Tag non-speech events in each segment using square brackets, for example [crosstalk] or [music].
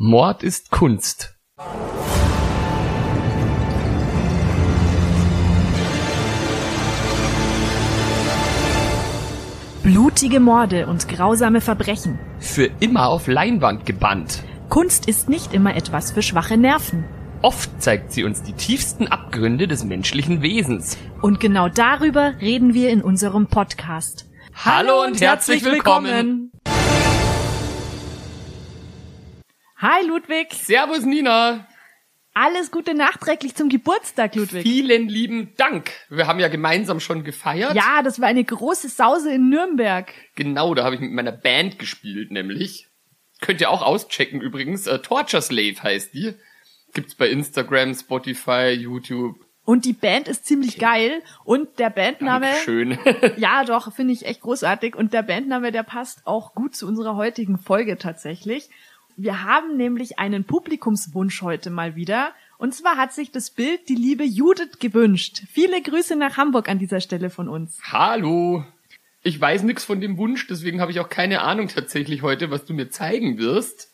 Mord ist Kunst. Blutige Morde und grausame Verbrechen. Für immer auf Leinwand gebannt. Kunst ist nicht immer etwas für schwache Nerven. Oft zeigt sie uns die tiefsten Abgründe des menschlichen Wesens. Und genau darüber reden wir in unserem Podcast. Hallo und herzlich willkommen. Hi Ludwig. Servus Nina. Alles Gute nachträglich zum Geburtstag, Ludwig. Vielen lieben Dank. Wir haben ja gemeinsam schon gefeiert. Ja, das war eine große Sause in Nürnberg. Genau, da habe ich mit meiner Band gespielt, nämlich. Könnt ihr auch auschecken übrigens. Äh, Torture Slave heißt die. Gibt's bei Instagram, Spotify, YouTube. Und die Band ist ziemlich geil und der Bandname. Schön. [laughs] ja, doch, finde ich echt großartig. Und der Bandname, der passt auch gut zu unserer heutigen Folge tatsächlich. Wir haben nämlich einen Publikumswunsch heute mal wieder. Und zwar hat sich das Bild die liebe Judith gewünscht. Viele Grüße nach Hamburg an dieser Stelle von uns. Hallo. Ich weiß nichts von dem Wunsch, deswegen habe ich auch keine Ahnung tatsächlich heute, was du mir zeigen wirst.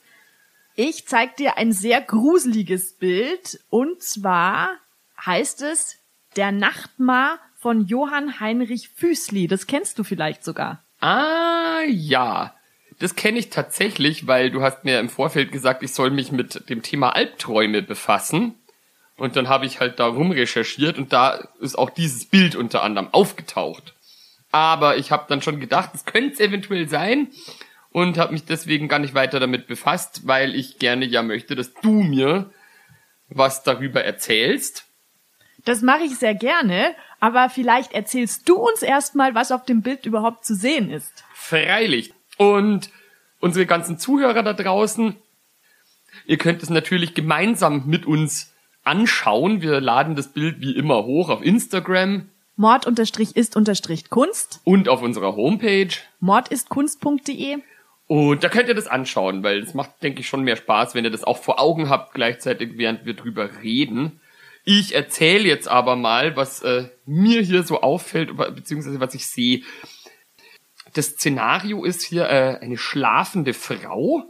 Ich zeig dir ein sehr gruseliges Bild. Und zwar heißt es Der Nachtmar von Johann Heinrich Füßli. Das kennst du vielleicht sogar. Ah, ja. Das kenne ich tatsächlich, weil du hast mir im Vorfeld gesagt, ich soll mich mit dem Thema Albträume befassen. Und dann habe ich halt da rumrecherchiert und da ist auch dieses Bild unter anderem aufgetaucht. Aber ich habe dann schon gedacht, es könnte es eventuell sein und habe mich deswegen gar nicht weiter damit befasst, weil ich gerne ja möchte, dass du mir was darüber erzählst. Das mache ich sehr gerne, aber vielleicht erzählst du uns erstmal, was auf dem Bild überhaupt zu sehen ist. Freilich. Und unsere ganzen Zuhörer da draußen, ihr könnt es natürlich gemeinsam mit uns anschauen. Wir laden das Bild wie immer hoch auf Instagram. Mord-ist-Kunst. Und auf unserer Homepage. mordistkunst.de. Und da könnt ihr das anschauen, weil es macht, denke ich, schon mehr Spaß, wenn ihr das auch vor Augen habt, gleichzeitig, während wir drüber reden. Ich erzähle jetzt aber mal, was äh, mir hier so auffällt, beziehungsweise was ich sehe das Szenario ist hier äh, eine schlafende Frau.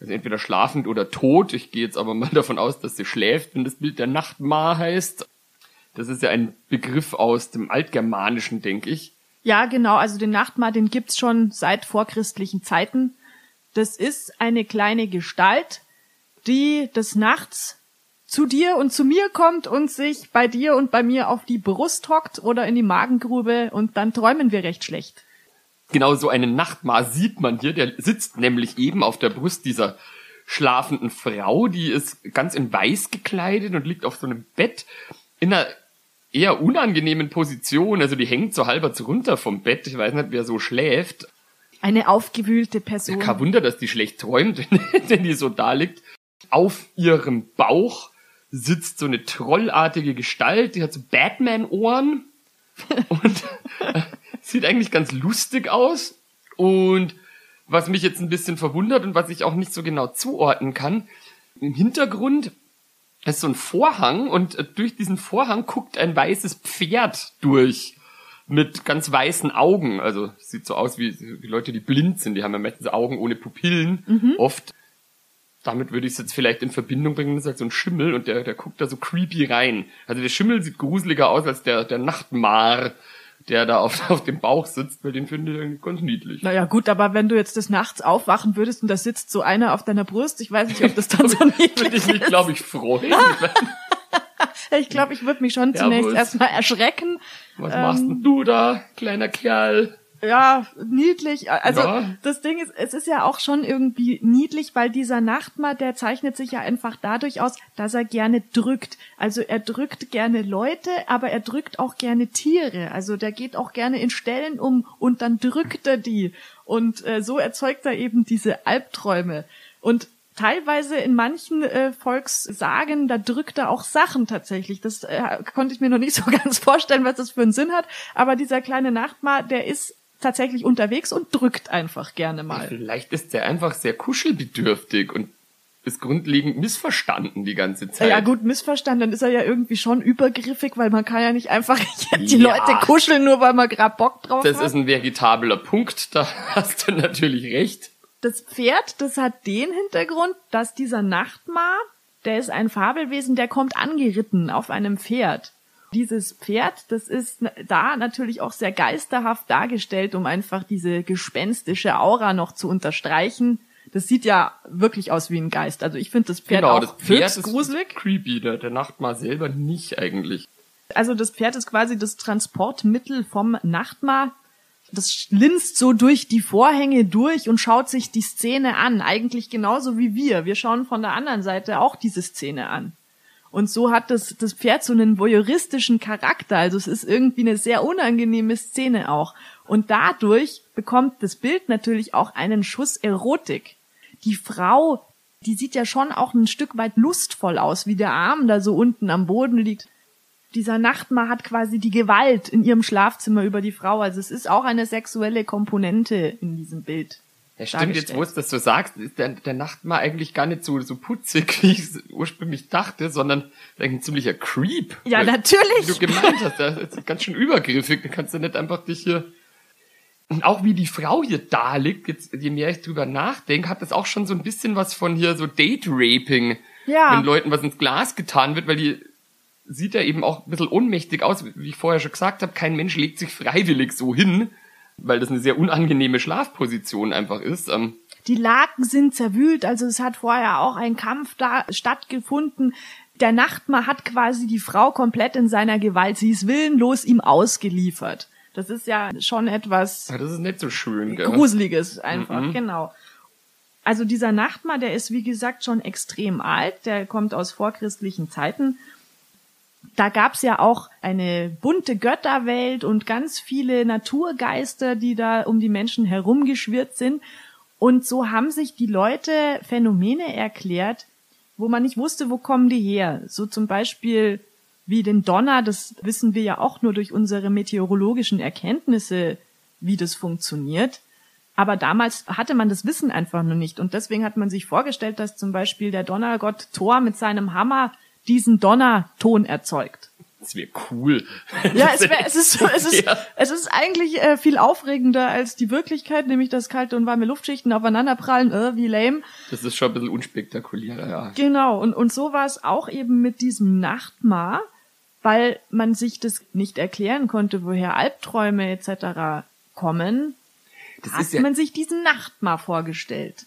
Also entweder schlafend oder tot. Ich gehe jetzt aber mal [laughs] davon aus, dass sie schläft, wenn das Bild der Nachtmar heißt. Das ist ja ein Begriff aus dem Altgermanischen, denke ich. Ja, genau. Also den Nachtmar, den gibt's schon seit vorchristlichen Zeiten. Das ist eine kleine Gestalt, die des Nachts zu dir und zu mir kommt und sich bei dir und bei mir auf die Brust hockt oder in die Magengrube und dann träumen wir recht schlecht. Genau so einen Nachtmar sieht man hier. Der sitzt nämlich eben auf der Brust dieser schlafenden Frau. Die ist ganz in weiß gekleidet und liegt auf so einem Bett in einer eher unangenehmen Position. Also die hängt so halber runter vom Bett. Ich weiß nicht, wer so schläft. Eine aufgewühlte Person. Kein Wunder, dass die schlecht träumt, [laughs] wenn die so da liegt. Auf ihrem Bauch sitzt so eine trollartige Gestalt, die hat so Batman-Ohren. [laughs] und Sieht eigentlich ganz lustig aus. Und was mich jetzt ein bisschen verwundert und was ich auch nicht so genau zuordnen kann, im Hintergrund ist so ein Vorhang und äh, durch diesen Vorhang guckt ein weißes Pferd durch mit ganz weißen Augen. Also sieht so aus wie, wie Leute, die blind sind. Die haben ja meistens Augen ohne Pupillen. Mhm. Oft. Damit würde ich es jetzt vielleicht in Verbindung bringen. Das ist halt so ein Schimmel und der, der guckt da so creepy rein. Also der Schimmel sieht gruseliger aus als der, der Nachtmar, der da auf, [laughs] auf dem Bauch sitzt, weil den finde ich eigentlich ganz niedlich. Naja, gut, aber wenn du jetzt des Nachts aufwachen würdest und da sitzt so einer auf deiner Brust, ich weiß nicht, ob das dann [laughs] so niedlich würde ich mich, glaube ich, freuen. [laughs] ich glaube, ich würde mich schon zunächst erstmal erschrecken. Was ähm, machst denn du da, kleiner Kerl? Ja, niedlich. Also ja. das Ding ist, es ist ja auch schon irgendwie niedlich, weil dieser Nachtmar, der zeichnet sich ja einfach dadurch aus, dass er gerne drückt. Also er drückt gerne Leute, aber er drückt auch gerne Tiere. Also der geht auch gerne in Stellen um und dann drückt er die. Und äh, so erzeugt er eben diese Albträume. Und teilweise in manchen äh, Volkssagen, da drückt er auch Sachen tatsächlich. Das äh, konnte ich mir noch nicht so [laughs] ganz vorstellen, was das für einen Sinn hat. Aber dieser kleine Nachtmar, der ist tatsächlich unterwegs und drückt einfach gerne mal. Vielleicht ist der einfach sehr kuschelbedürftig und ist grundlegend missverstanden die ganze Zeit. Ja gut, missverstanden, dann ist er ja irgendwie schon übergriffig, weil man kann ja nicht einfach [laughs] die ja. Leute kuscheln, nur weil man gerade Bock drauf das hat. Das ist ein veritabler Punkt, [laughs] da hast du natürlich recht. das Pferd, das hat den Hintergrund, dass dieser Nachtmar, der ist ein Fabelwesen, der kommt angeritten auf einem Pferd. Dieses Pferd, das ist da natürlich auch sehr geisterhaft dargestellt, um einfach diese gespenstische Aura noch zu unterstreichen. Das sieht ja wirklich aus wie ein Geist. Also ich finde das Pferd genau, auch das Pferd ist gruselig. creepy, der, der Nachtmar selber nicht eigentlich. Also das Pferd ist quasi das Transportmittel vom Nachtmar. Das linst so durch die Vorhänge durch und schaut sich die Szene an. Eigentlich genauso wie wir. Wir schauen von der anderen Seite auch diese Szene an. Und so hat das, das Pferd so einen voyeuristischen Charakter. Also es ist irgendwie eine sehr unangenehme Szene auch. Und dadurch bekommt das Bild natürlich auch einen Schuss Erotik. Die Frau, die sieht ja schon auch ein Stück weit lustvoll aus, wie der Arm da so unten am Boden liegt dieser Nachtmar hat quasi die Gewalt in ihrem Schlafzimmer über die Frau. Also es ist auch eine sexuelle Komponente in diesem Bild. Ja, stimmt, jetzt wo du das so sagst, ist der, der Nachtmar eigentlich gar nicht so, so putzig, [laughs] wie ich es ursprünglich dachte, sondern ein ziemlicher Creep. Ja, natürlich. Wie du gemeint hast, der ist ganz schön übergriffig, da kannst du nicht einfach dich hier... Und auch wie die Frau hier da liegt, jetzt, je mehr ich drüber nachdenke, hat das auch schon so ein bisschen was von hier so Date-Raping. Ja. Wenn Leuten was ins Glas getan wird, weil die sieht ja eben auch ein bisschen ohnmächtig aus, wie ich vorher schon gesagt habe. Kein Mensch legt sich freiwillig so hin, weil das eine sehr unangenehme Schlafposition einfach ist. Ähm, die Laken sind zerwühlt, also es hat vorher auch ein Kampf da stattgefunden. Der Nachtmar hat quasi die Frau komplett in seiner Gewalt. Sie ist willenlos ihm ausgeliefert. Das ist ja schon etwas ja, das ist nicht so schön, gell? Gruseliges einfach, Mhm. genau. Also dieser Nachtmar, der ist wie gesagt schon extrem alt, der kommt aus vorchristlichen Zeiten. Da gab's ja auch eine bunte Götterwelt und ganz viele Naturgeister, die da um die Menschen herumgeschwirrt sind. Und so haben sich die Leute Phänomene erklärt, wo man nicht wusste, wo kommen die her. So zum Beispiel wie den Donner, das wissen wir ja auch nur durch unsere meteorologischen Erkenntnisse, wie das funktioniert. Aber damals hatte man das Wissen einfach nur nicht. Und deswegen hat man sich vorgestellt, dass zum Beispiel der Donnergott Thor mit seinem Hammer diesen Donnerton erzeugt. Das wäre cool. [laughs] Ja, es, wär, es, ist, [laughs] es, ist, Ja. es ist eigentlich äh, viel aufregender als die Wirklichkeit, nämlich dass kalte und warme Luftschichten aufeinanderprallen, äh, wie lame. Das ist schon ein bisschen unspektakulärer, ja. Genau, und, und so war es auch eben mit diesem Nachtmar, weil man sich das nicht erklären konnte, woher Albträume etc. kommen, Das hat ist ja, man sich diesen Nachtmar vorgestellt.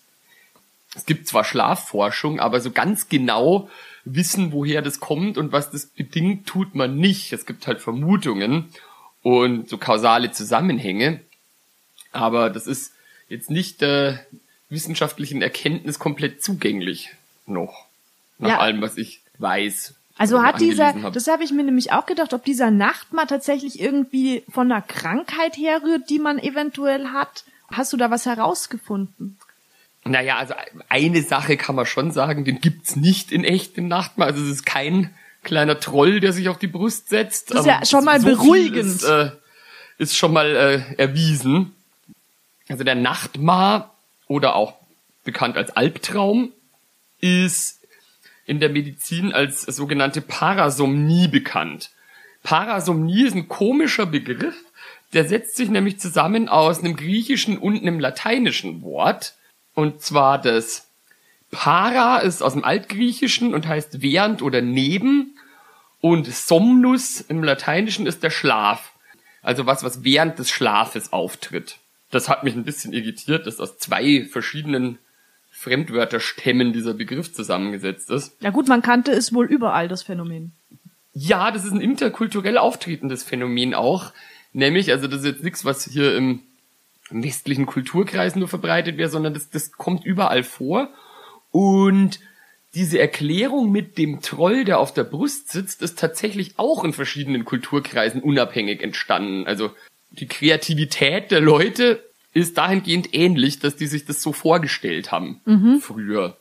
es gibt zwar Schlafforschung, aber so ganz genau wissen, woher das kommt und was das bedingt, tut man nicht. Es gibt halt Vermutungen und so kausale Zusammenhänge, aber das ist jetzt nicht der wissenschaftlichen Erkenntnis komplett zugänglich noch. Nach Ja. allem, was ich weiß. Also hat dieser, hab. das habe ich mir nämlich auch gedacht, ob dieser Nachtmar tatsächlich irgendwie von einer Krankheit herrührt, die man eventuell hat. Hast du da was herausgefunden? Naja, also eine Sache kann man schon sagen, den gibt's nicht in echt, den Nachtmar. Also es ist kein kleiner Troll, der sich auf die Brust setzt. Das ist ja Aber schon mal viel beruhigend. Ist, äh, ist schon mal äh, erwiesen. Also der Nachtmar oder auch bekannt als Albtraum ist in der Medizin als sogenannte Parasomnie bekannt. Parasomnie ist ein komischer Begriff, der setzt sich nämlich zusammen aus einem griechischen und einem lateinischen Wort. Und zwar das Para ist aus dem Altgriechischen und heißt während oder neben. Und Somnus im Lateinischen ist der Schlaf. Also was, was während des Schlafes auftritt. Das hat mich ein bisschen irritiert, dass aus zwei verschiedenen Fremdwörterstämmen dieser Begriff zusammengesetzt ist. Ja gut, man kannte es wohl überall, das Phänomen. Ja, das ist ein interkulturell auftretendes Phänomen auch. Nämlich, also das ist jetzt nichts, was hier im, im westlichen Kulturkreis nur verbreitet wäre, sondern das, das kommt überall vor. Und diese Erklärung mit dem Troll, der auf der Brust sitzt, ist tatsächlich auch in verschiedenen Kulturkreisen unabhängig entstanden. Also die Kreativität der Leute ist dahingehend ähnlich, dass die sich das so vorgestellt haben früher.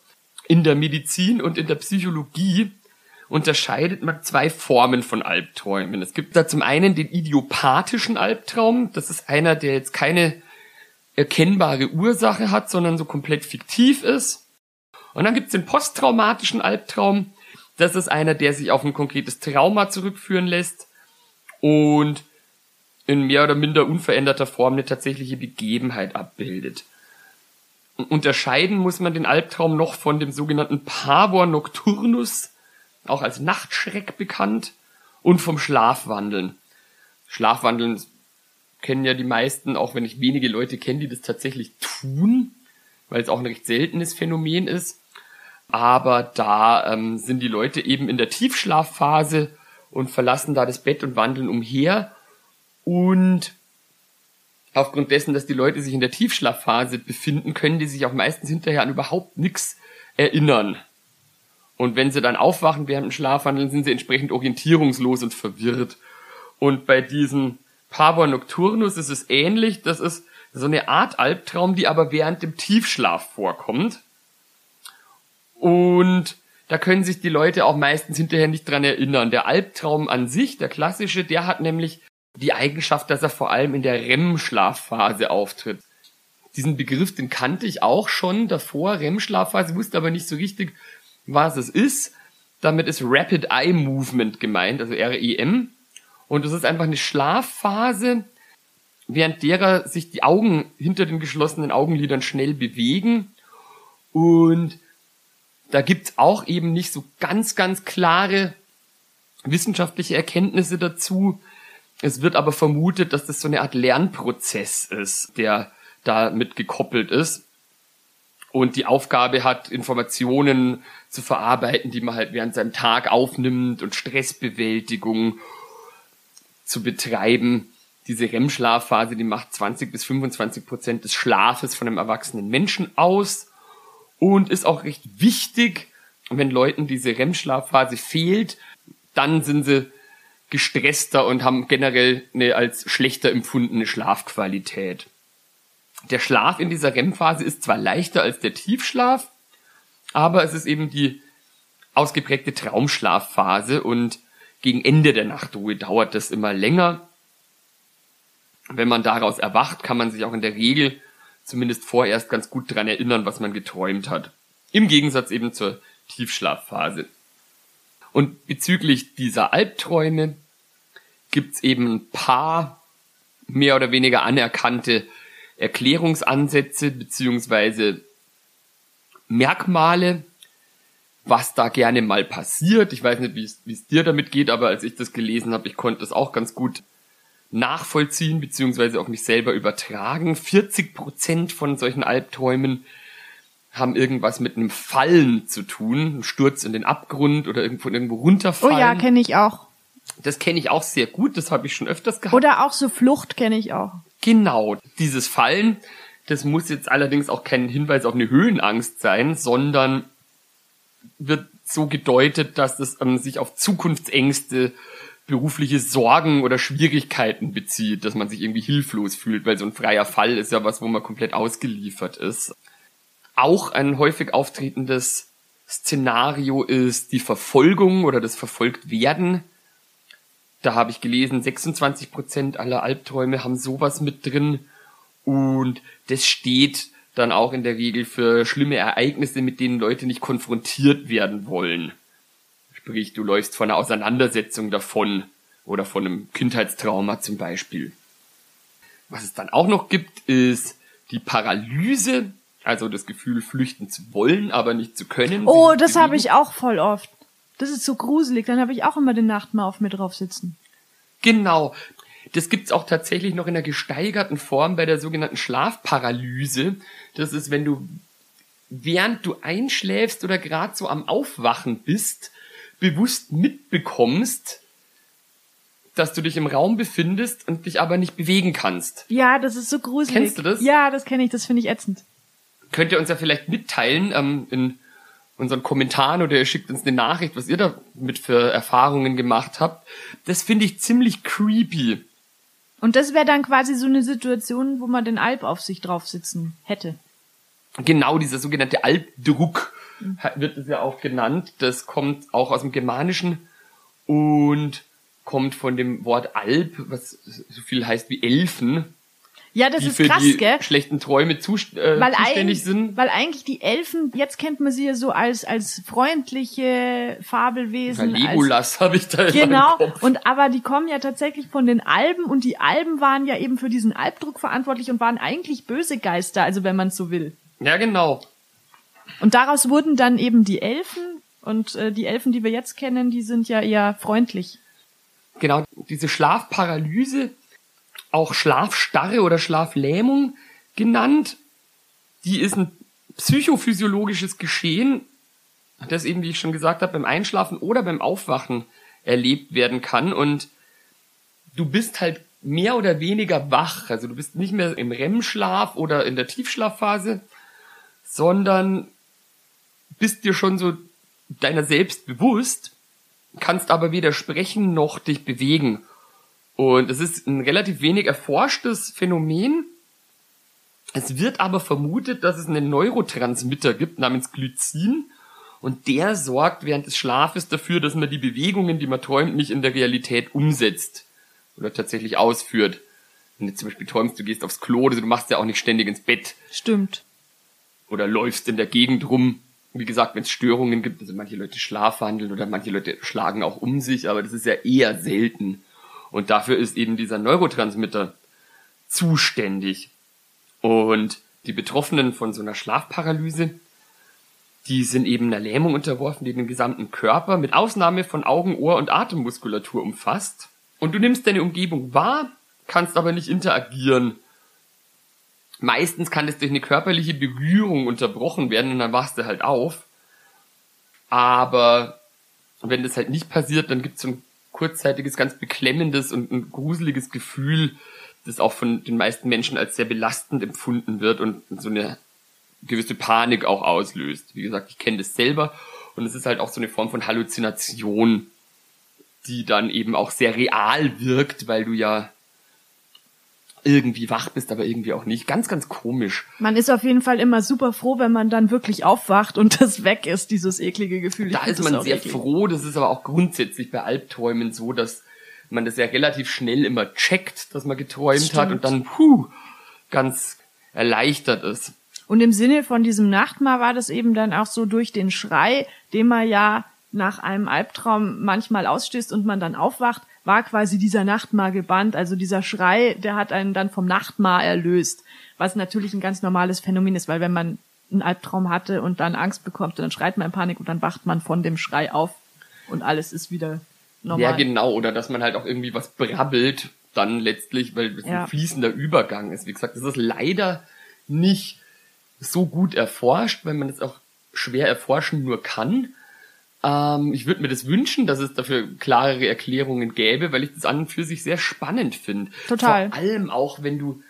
In der Medizin und in der Psychologie unterscheidet man zwei Formen von Albträumen. Es gibt da zum einen den idiopathischen Albtraum. Das ist einer, der jetzt keine erkennbare Ursache hat, sondern so komplett fiktiv ist. Und dann gibt's den posttraumatischen Albtraum. Das ist einer, der sich auf ein konkretes Trauma zurückführen lässt und in mehr oder minder unveränderter Form eine tatsächliche Begebenheit abbildet. Unterscheiden muss man den Albtraum noch von dem sogenannten Pavor Nocturnus, auch als Nachtschreck bekannt, und vom Schlafwandeln. Schlafwandeln kennen ja die meisten, auch wenn ich wenige Leute kenne, die das tatsächlich tun, weil es auch ein recht seltenes Phänomen ist. Aber da ähm, sind die Leute eben in der Tiefschlafphase und verlassen da das Bett und wandeln umher. Und aufgrund dessen, dass die Leute sich in der Tiefschlafphase befinden, können die sich auch meistens hinterher an überhaupt nichts erinnern. Und wenn sie dann aufwachen während dem Schlafwandeln, sind sie entsprechend orientierungslos und verwirrt. Und bei diesen Pavor Nocturnus ist es ähnlich. Das ist so eine Art Albtraum, die aber während dem Tiefschlaf vorkommt. Und da können sich die Leute auch meistens hinterher nicht dran erinnern. Der Albtraum an sich, der klassische, der hat nämlich die Eigenschaft, dass er vor allem in der REM-Schlafphase auftritt. Diesen Begriff, den kannte ich auch schon davor, REM-Schlafphase, wusste aber nicht so richtig, was es ist. Damit ist Rapid Eye Movement gemeint, also REM. Und es ist einfach eine Schlafphase, während derer sich die Augen hinter den geschlossenen Augenlidern schnell bewegen. Und da gibt's auch eben nicht so ganz, ganz klare wissenschaftliche Erkenntnisse dazu. Es wird aber vermutet, dass das so eine Art Lernprozess ist, der damit gekoppelt ist und die Aufgabe hat, Informationen zu verarbeiten, die man halt während seinem Tag aufnimmt und Stressbewältigung zu betreiben. Diese REM-Schlafphase, die macht 20 bis 25 Prozent des Schlafes von einem erwachsenen Menschen aus und ist auch recht wichtig. Wenn Leuten diese REM-Schlafphase fehlt, dann sind sie gestresster und haben generell eine als schlechter empfundene Schlafqualität. Der Schlaf in dieser REM-Phase ist zwar leichter als der Tiefschlaf, aber es ist eben die ausgeprägte Traumschlafphase und gegen Ende der Nachtruhe dauert das immer länger. Wenn man daraus erwacht, kann man sich auch in der Regel zumindest vorerst ganz gut dran erinnern, was man geträumt hat. Im Gegensatz eben zur Tiefschlafphase. Und bezüglich dieser Albträume gibt's eben ein paar mehr oder weniger anerkannte Erklärungsansätze beziehungsweise Merkmale, was da gerne mal passiert. Ich weiß nicht, wie es dir damit geht, aber als ich das gelesen habe, ich konnte das auch ganz gut nachvollziehen beziehungsweise auf mich selber übertragen. 40 Prozent von solchen Albträumen haben irgendwas mit einem Fallen zu tun, Sturz in den Abgrund oder irgendwo irgendwo runterfallen. Oh ja, kenne ich auch. Das kenne ich auch sehr gut, das habe ich schon öfters gehabt. Oder auch so Flucht kenne ich auch. Genau, dieses Fallen, das muss jetzt allerdings auch kein Hinweis auf eine Höhenangst sein, sondern wird so gedeutet, dass es ähm, sich auf Zukunftsängste, berufliche Sorgen oder Schwierigkeiten bezieht, dass man sich irgendwie hilflos fühlt, weil so ein freier Fall ist ja was, wo man komplett ausgeliefert ist. Auch ein häufig auftretendes Szenario ist die Verfolgung oder das Verfolgtwerden da habe ich gelesen, 26 Prozent aller Albträume haben sowas mit drin. Und das steht dann auch in der Regel für schlimme Ereignisse, mit denen Leute nicht konfrontiert werden wollen. Sprich, du läufst von einer Auseinandersetzung davon oder von einem Kindheitstrauma zum Beispiel. Was es dann auch noch gibt, ist die Paralyse, also das Gefühl, flüchten zu wollen, aber nicht zu können. Oh, das habe ich auch voll oft. Das ist so gruselig, dann habe ich auch immer den Nachtmaul auf mir drauf sitzen. Genau. Das gibt's auch tatsächlich noch in der gesteigerten Form bei der sogenannten Schlafparalyse. Das ist, wenn du während du einschläfst oder gerade so am Aufwachen bist, bewusst mitbekommst, dass du dich im Raum befindest und dich aber nicht bewegen kannst. Ja, das ist so gruselig. Kennst du das? Ja, das kenne ich, das finde ich ätzend. Könnt ihr uns ja vielleicht mitteilen ähm, in unseren Kommentaren oder ihr schickt uns eine Nachricht, was ihr da mit für Erfahrungen gemacht habt. Das finde ich ziemlich creepy. Und das wäre dann quasi so eine Situation, wo man den Alp auf sich drauf sitzen hätte. Genau, dieser sogenannte Alpdruck wird es ja auch genannt. Das kommt auch aus dem Germanischen und kommt von dem Wort Alp, was so viel heißt wie Elfen. Ja, das die ist für krass, die gell? schlechten Träume zust äh, Weil, zuständig eig- sind. weil eigentlich die Elfen, jetzt kennt man sie ja so als, als freundliche Ja, Fabelwesen. als, Legolas habe ich da Genau, und aber die kommen ja tatsächlich von den Alben und die Alben waren ja eben für diesen Albdruck verantwortlich und waren eigentlich böse Geister, also wenn man so will. Ja, genau. Und daraus wurden dann eben die Elfen und äh, die Elfen, die wir jetzt kennen, die sind ja eher freundlich. Genau, diese Schlafparalyse, auch Schlafstarre oder Schlaflähmung genannt, die ist ein psychophysiologisches Geschehen, das eben, wie ich schon gesagt habe, beim Einschlafen oder beim Aufwachen erlebt werden kann. Und du bist halt mehr oder weniger wach, also du bist nicht mehr im REM-Schlaf oder in der Tiefschlafphase, sondern bist dir schon so deiner selbst bewusst, kannst aber weder sprechen noch dich bewegen. Und es ist ein relativ wenig erforschtes Phänomen. Es wird aber vermutet, dass es einen Neurotransmitter gibt namens Glycin und der sorgt während des Schlafes dafür, dass man die Bewegungen, die man träumt, nicht in der Realität umsetzt oder tatsächlich ausführt. Wenn du zum Beispiel träumst, du gehst aufs Klo, also du machst ja auch nicht ständig ins Bett. Stimmt. Oder läufst in der Gegend rum. Wie gesagt, wenn es Störungen gibt, also manche Leute schlafwandeln oder manche Leute schlagen auch um sich, aber das ist ja eher selten. Und dafür ist eben dieser Neurotransmitter zuständig. Und die Betroffenen von so einer Schlafparalyse, die sind eben einer Lähmung unterworfen, die den gesamten Körper mit Ausnahme von Augen, Ohr und Atemmuskulatur umfasst. Und du nimmst deine Umgebung wahr, kannst aber nicht interagieren. Meistens kann das durch eine körperliche Berührung unterbrochen werden und dann wachst du halt auf. Aber wenn das halt nicht passiert, dann gibt es so ein kurzzeitiges, ganz beklemmendes und ein gruseliges Gefühl, das auch von den meisten Menschen als sehr belastend empfunden wird und so eine gewisse Panik auch auslöst. Wie gesagt, ich kenne das selber und es ist halt auch so eine Form von Halluzination, die dann eben auch sehr real wirkt, weil du ja irgendwie wach bist, aber irgendwie auch nicht. Ganz, ganz komisch. Man ist auf jeden Fall immer super froh, wenn man dann wirklich aufwacht und [laughs] das weg ist, dieses eklige Gefühl. Da ist man sehr eklig. froh. Das ist aber auch grundsätzlich bei Albträumen so, dass man das ja relativ schnell immer checkt, dass man geträumt hat und dann puh, ganz erleichtert ist. Und im Sinne von diesem Nachtmahr war das eben dann auch so durch den Schrei, den man ja nach einem Albtraum manchmal ausstößt und man dann aufwacht, war quasi dieser Nachtmar gebannt. Also dieser Schrei, der hat einen dann vom Nachtmar erlöst. Was natürlich ein ganz normales Phänomen ist, weil wenn man einen Albtraum hatte und dann Angst bekommt, dann schreit man in Panik und dann wacht man von dem Schrei auf und alles ist wieder normal. Ja, genau. Oder dass man halt auch irgendwie was brabbelt, dann letztlich, weil es ja. ein fließender Übergang ist. Wie gesagt, das ist leider nicht so gut erforscht, weil man es auch schwer erforschen nur kann. Ähm, ich würde mir das wünschen, dass es dafür klarere Erklärungen gäbe, weil ich das an und für sich sehr spannend finde. Total. Vor allem auch, wenn du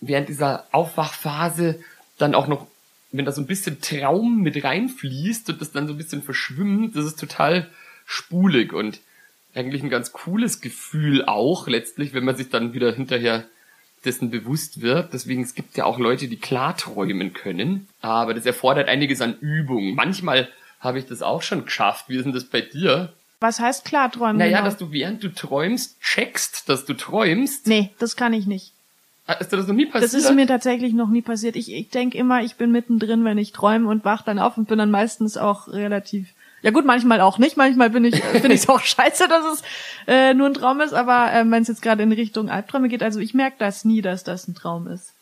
während dieser Aufwachphase dann auch noch, wenn da so ein bisschen Traum mit reinfließt und das dann so ein bisschen verschwimmt, das ist total spulig und eigentlich ein ganz cooles Gefühl auch letztlich, wenn man sich dann wieder hinterher dessen bewusst wird. Deswegen, es gibt ja auch Leute, die klar träumen können, aber das erfordert einiges an Übung. Manchmal habe ich das auch schon geschafft. Wie ist denn das bei dir? Was heißt Klarträumen? Naja, genau? dass du während du träumst, checkst, dass du träumst. Nee, das kann ich nicht. Ah, ist dir das noch nie passiert? Das ist mir tatsächlich noch nie passiert. Ich, ich denke immer, ich bin mittendrin, wenn ich träume und wach dann auf und bin dann meistens auch relativ. Ja gut, manchmal auch nicht. Manchmal bin ich [laughs] finde ich es auch scheiße, dass es äh, nur ein Traum ist. Aber äh, wenn es jetzt gerade in Richtung Albträume geht, also ich merke das nie, dass das ein Traum ist.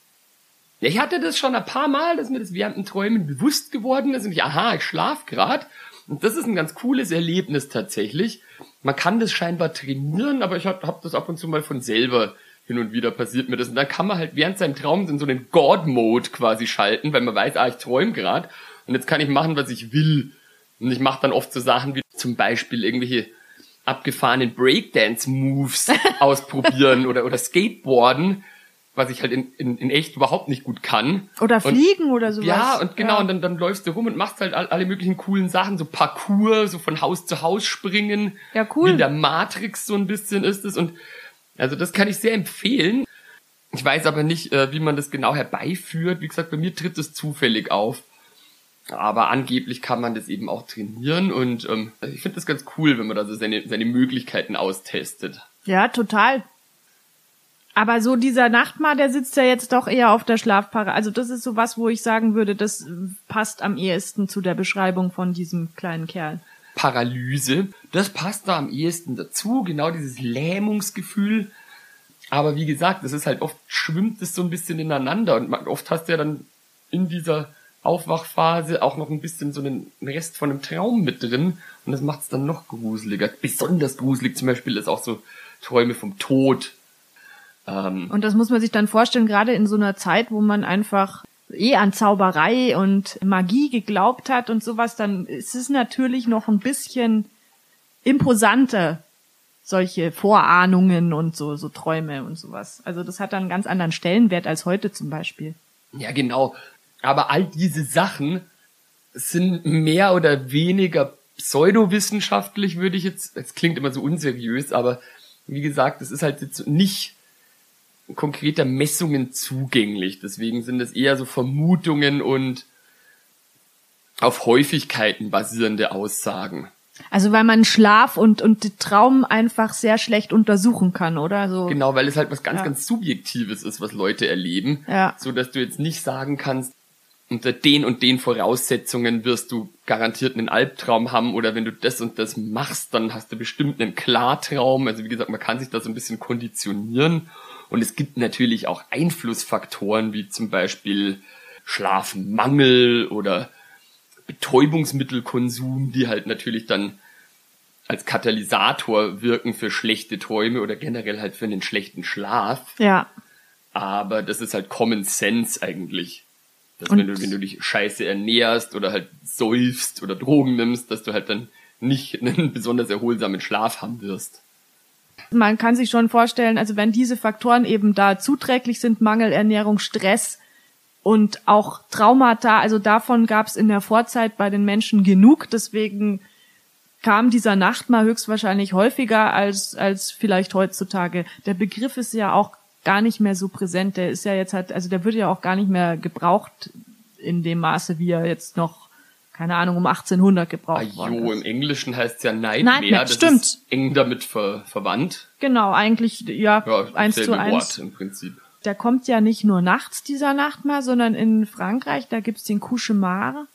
Ja, ich hatte das schon ein paar Mal, dass mir das während den Träumen bewusst geworden ist und ich, aha, ich schlaf grad. Und das ist ein ganz cooles Erlebnis tatsächlich. Man kann das scheinbar trainieren, aber ich habe hab das ab und zu mal von selber hin und wieder passiert mir das. Und dann kann man halt während seinem Traum in so einen God-Mode quasi schalten, weil man weiß, ah, ich träume grad und jetzt kann ich machen, was ich will. Und ich mache dann oft so Sachen wie zum Beispiel irgendwelche abgefahrenen Breakdance-Moves [laughs] ausprobieren oder, oder Skateboarden was ich halt in, in, in echt überhaupt nicht gut kann. Oder fliegen und, oder sowas. Ja, und genau, ja. und dann, dann läufst du rum und machst halt alle möglichen coolen Sachen, so Parkour, so von Haus zu Haus springen. Ja, cool. Wie in der Matrix so ein bisschen ist es. Und also das kann ich sehr empfehlen. Ich weiß aber nicht, äh, wie man das genau herbeiführt. Wie gesagt, bei mir tritt es zufällig auf. Aber angeblich kann man das eben auch trainieren und ähm, ich finde das ganz cool, wenn man da so seine, seine Möglichkeiten austestet. Ja, total. Aber so dieser Nachtmar, der sitzt ja jetzt doch eher auf der Schlafparalyse. Also das ist so was, wo ich sagen würde, das passt am ehesten zu der Beschreibung von diesem kleinen Kerl. Paralyse, das passt da am ehesten dazu, genau dieses Lähmungsgefühl. Aber wie gesagt, das ist halt oft schwimmt es so ein bisschen ineinander und oft hast du ja dann in dieser Aufwachphase auch noch ein bisschen so einen Rest von einem Traum mit drin und das macht es dann noch gruseliger. Besonders gruselig zum Beispiel ist auch so Träume vom Tod. Ähm, und das muss man sich dann vorstellen, gerade in so einer Zeit, wo man einfach eh an Zauberei und Magie geglaubt hat und sowas, dann ist es natürlich noch ein bisschen imposanter, solche Vorahnungen und so, so Träume und sowas. Also das hat dann einen ganz anderen Stellenwert als heute zum Beispiel. Ja, genau. Aber all diese Sachen sind mehr oder weniger pseudowissenschaftlich, würde ich jetzt, es klingt immer so unseriös, aber wie gesagt, es ist halt jetzt nicht konkreter Messungen zugänglich. Deswegen sind es eher so Vermutungen und auf Häufigkeiten basierende Aussagen. Also weil man Schlaf und, und Traum einfach sehr schlecht untersuchen kann, oder? So. Genau, weil es halt was ganz, ja. ganz Subjektives ist, was Leute erleben. Ja. So dass du jetzt nicht sagen kannst, unter den und den Voraussetzungen wirst du garantiert einen Albtraum haben oder wenn du das und das machst, dann hast du bestimmt einen Klartraum. Also wie gesagt, man kann sich da so ein bisschen konditionieren und es gibt natürlich auch Einflussfaktoren wie zum Beispiel Schlafmangel oder Betäubungsmittelkonsum, die halt natürlich dann als Katalysator wirken für schlechte Träume oder generell halt für einen schlechten Schlaf. Ja. Aber das ist halt Common Sense eigentlich. Dass wenn du, wenn du dich scheiße ernährst oder halt säufst oder Drogen nimmst, dass du halt dann nicht einen besonders erholsamen Schlaf haben wirst. Man kann sich schon vorstellen, also wenn diese Faktoren eben da zuträglich sind, Mangelernährung, Stress und auch Traumata, also davon gab es in der Vorzeit bei den Menschen genug, deswegen kam dieser Nachtmar höchstwahrscheinlich häufiger als, als vielleicht heutzutage. Der Begriff ist ja auch gar nicht mehr so präsent. Der ist ja jetzt halt, also der wird ja auch gar nicht mehr gebraucht in dem Maße, wie er jetzt noch keine Ahnung, um 1800 gebraucht ah, worden. Jo, im Englischen heißt es ja Nightmare. Nightmare das stimmt. ist eng damit ver verwandt. Genau, eigentlich, ja, ja eins zu eins. Im Prinzip. Der kommt ja nicht nur nachts, dieser Nachtmar, sondern in Frankreich, da gibt's den Cauchemar.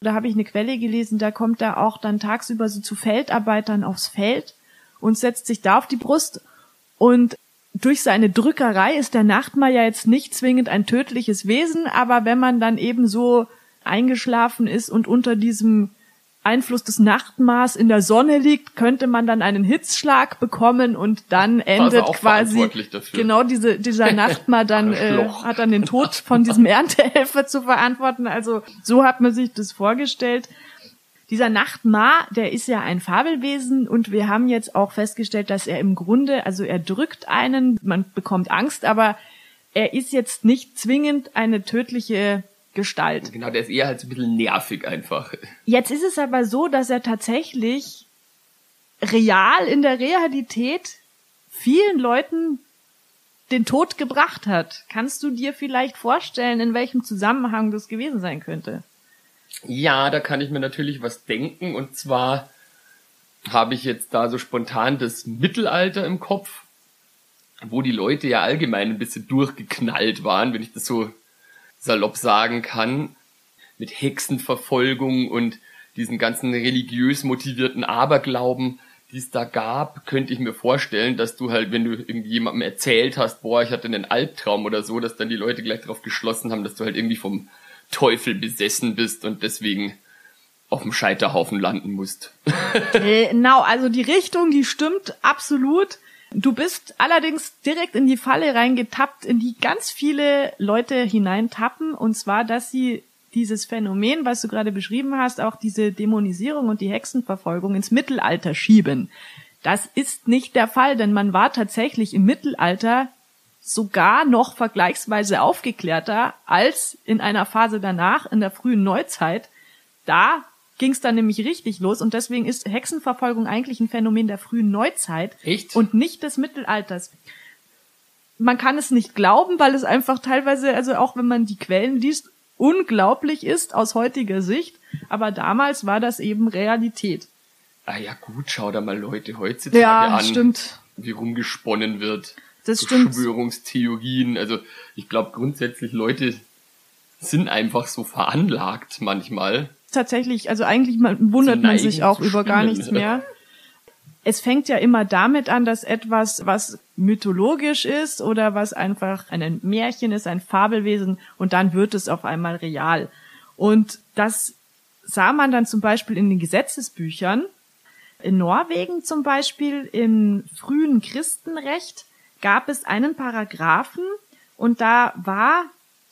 Da habe ich eine Quelle gelesen, da kommt er auch dann tagsüber so zu Feldarbeitern aufs Feld und setzt sich da auf die Brust und durch seine Drückerei ist der Nachtmar ja jetzt nicht zwingend ein tödliches Wesen, aber wenn man dann eben so eingeschlafen ist und unter diesem Einfluss des Nachtmaß in der Sonne liegt, könnte man dann einen Hitzschlag bekommen und dann endet quasi genau diese dieser [laughs] Nachtmar dann äh, hat dann den Tod von diesem Erntehelfer zu verantworten. Also so hat man sich das vorgestellt. Dieser Nachtmar, der ist ja ein Fabelwesen und wir haben jetzt auch festgestellt, dass er im Grunde, also er drückt einen, man bekommt Angst, aber er ist jetzt nicht zwingend eine tödliche Gestalt. Genau, der ist eher halt so ein bisschen nervig einfach. Jetzt ist es aber so, dass er tatsächlich real in der Realität vielen Leuten den Tod gebracht hat. Kannst du dir vielleicht vorstellen, in welchem Zusammenhang das gewesen sein könnte? Ja, da kann ich mir natürlich was denken. Und zwar habe ich jetzt da so spontan das Mittelalter im Kopf, wo die Leute ja allgemein ein bisschen durchgeknallt waren, wenn ich das so salopp sagen kann, mit Hexenverfolgung und diesen ganzen religiös motivierten Aberglauben, die es da gab, könnte ich mir vorstellen, dass du halt, wenn du irgendjemandem erzählt hast, boah, ich hatte einen Albtraum oder so, dass dann die Leute gleich darauf geschlossen haben, dass du halt irgendwie vom Teufel besessen bist und deswegen auf dem Scheiterhaufen landen musst. genau, also die Richtung, die stimmt absolut. Du bist allerdings direkt in die Falle reingetappt, in die ganz viele Leute hineintappen, und zwar, dass sie dieses Phänomen, was du gerade beschrieben hast, auch diese Dämonisierung und die Hexenverfolgung ins Mittelalter schieben. Das ist nicht der Fall, denn man war tatsächlich im Mittelalter sogar noch vergleichsweise aufgeklärter als in einer Phase danach, in der frühen Neuzeit. Da ging es dann nämlich richtig los und deswegen ist Hexenverfolgung eigentlich ein Phänomen der frühen Neuzeit Echt? und nicht des Mittelalters. Man kann es nicht glauben, weil es einfach teilweise, also auch wenn man die Quellen liest, unglaublich ist aus heutiger Sicht, aber damals war das eben Realität. Ah ja gut, schau da mal Leute heutzutage ja, an, stimmt. wie rumgesponnen wird das stimmt. Verschwörungstheorien. Also ich glaube grundsätzlich Leute sind einfach so veranlagt manchmal. Tatsächlich, also eigentlich wundert man sich auch über gar nichts mehr. es fängt ja immer damit an, dass etwas, was mythologisch ist oder was einfach ein Märchen ist, ein Fabelwesen und dann wird es auf einmal real. Und das sah man dann zum Beispiel in den Gesetzesbüchern. In Norwegen zum Beispiel im frühen Christenrecht gab es einen Paragraphen und da war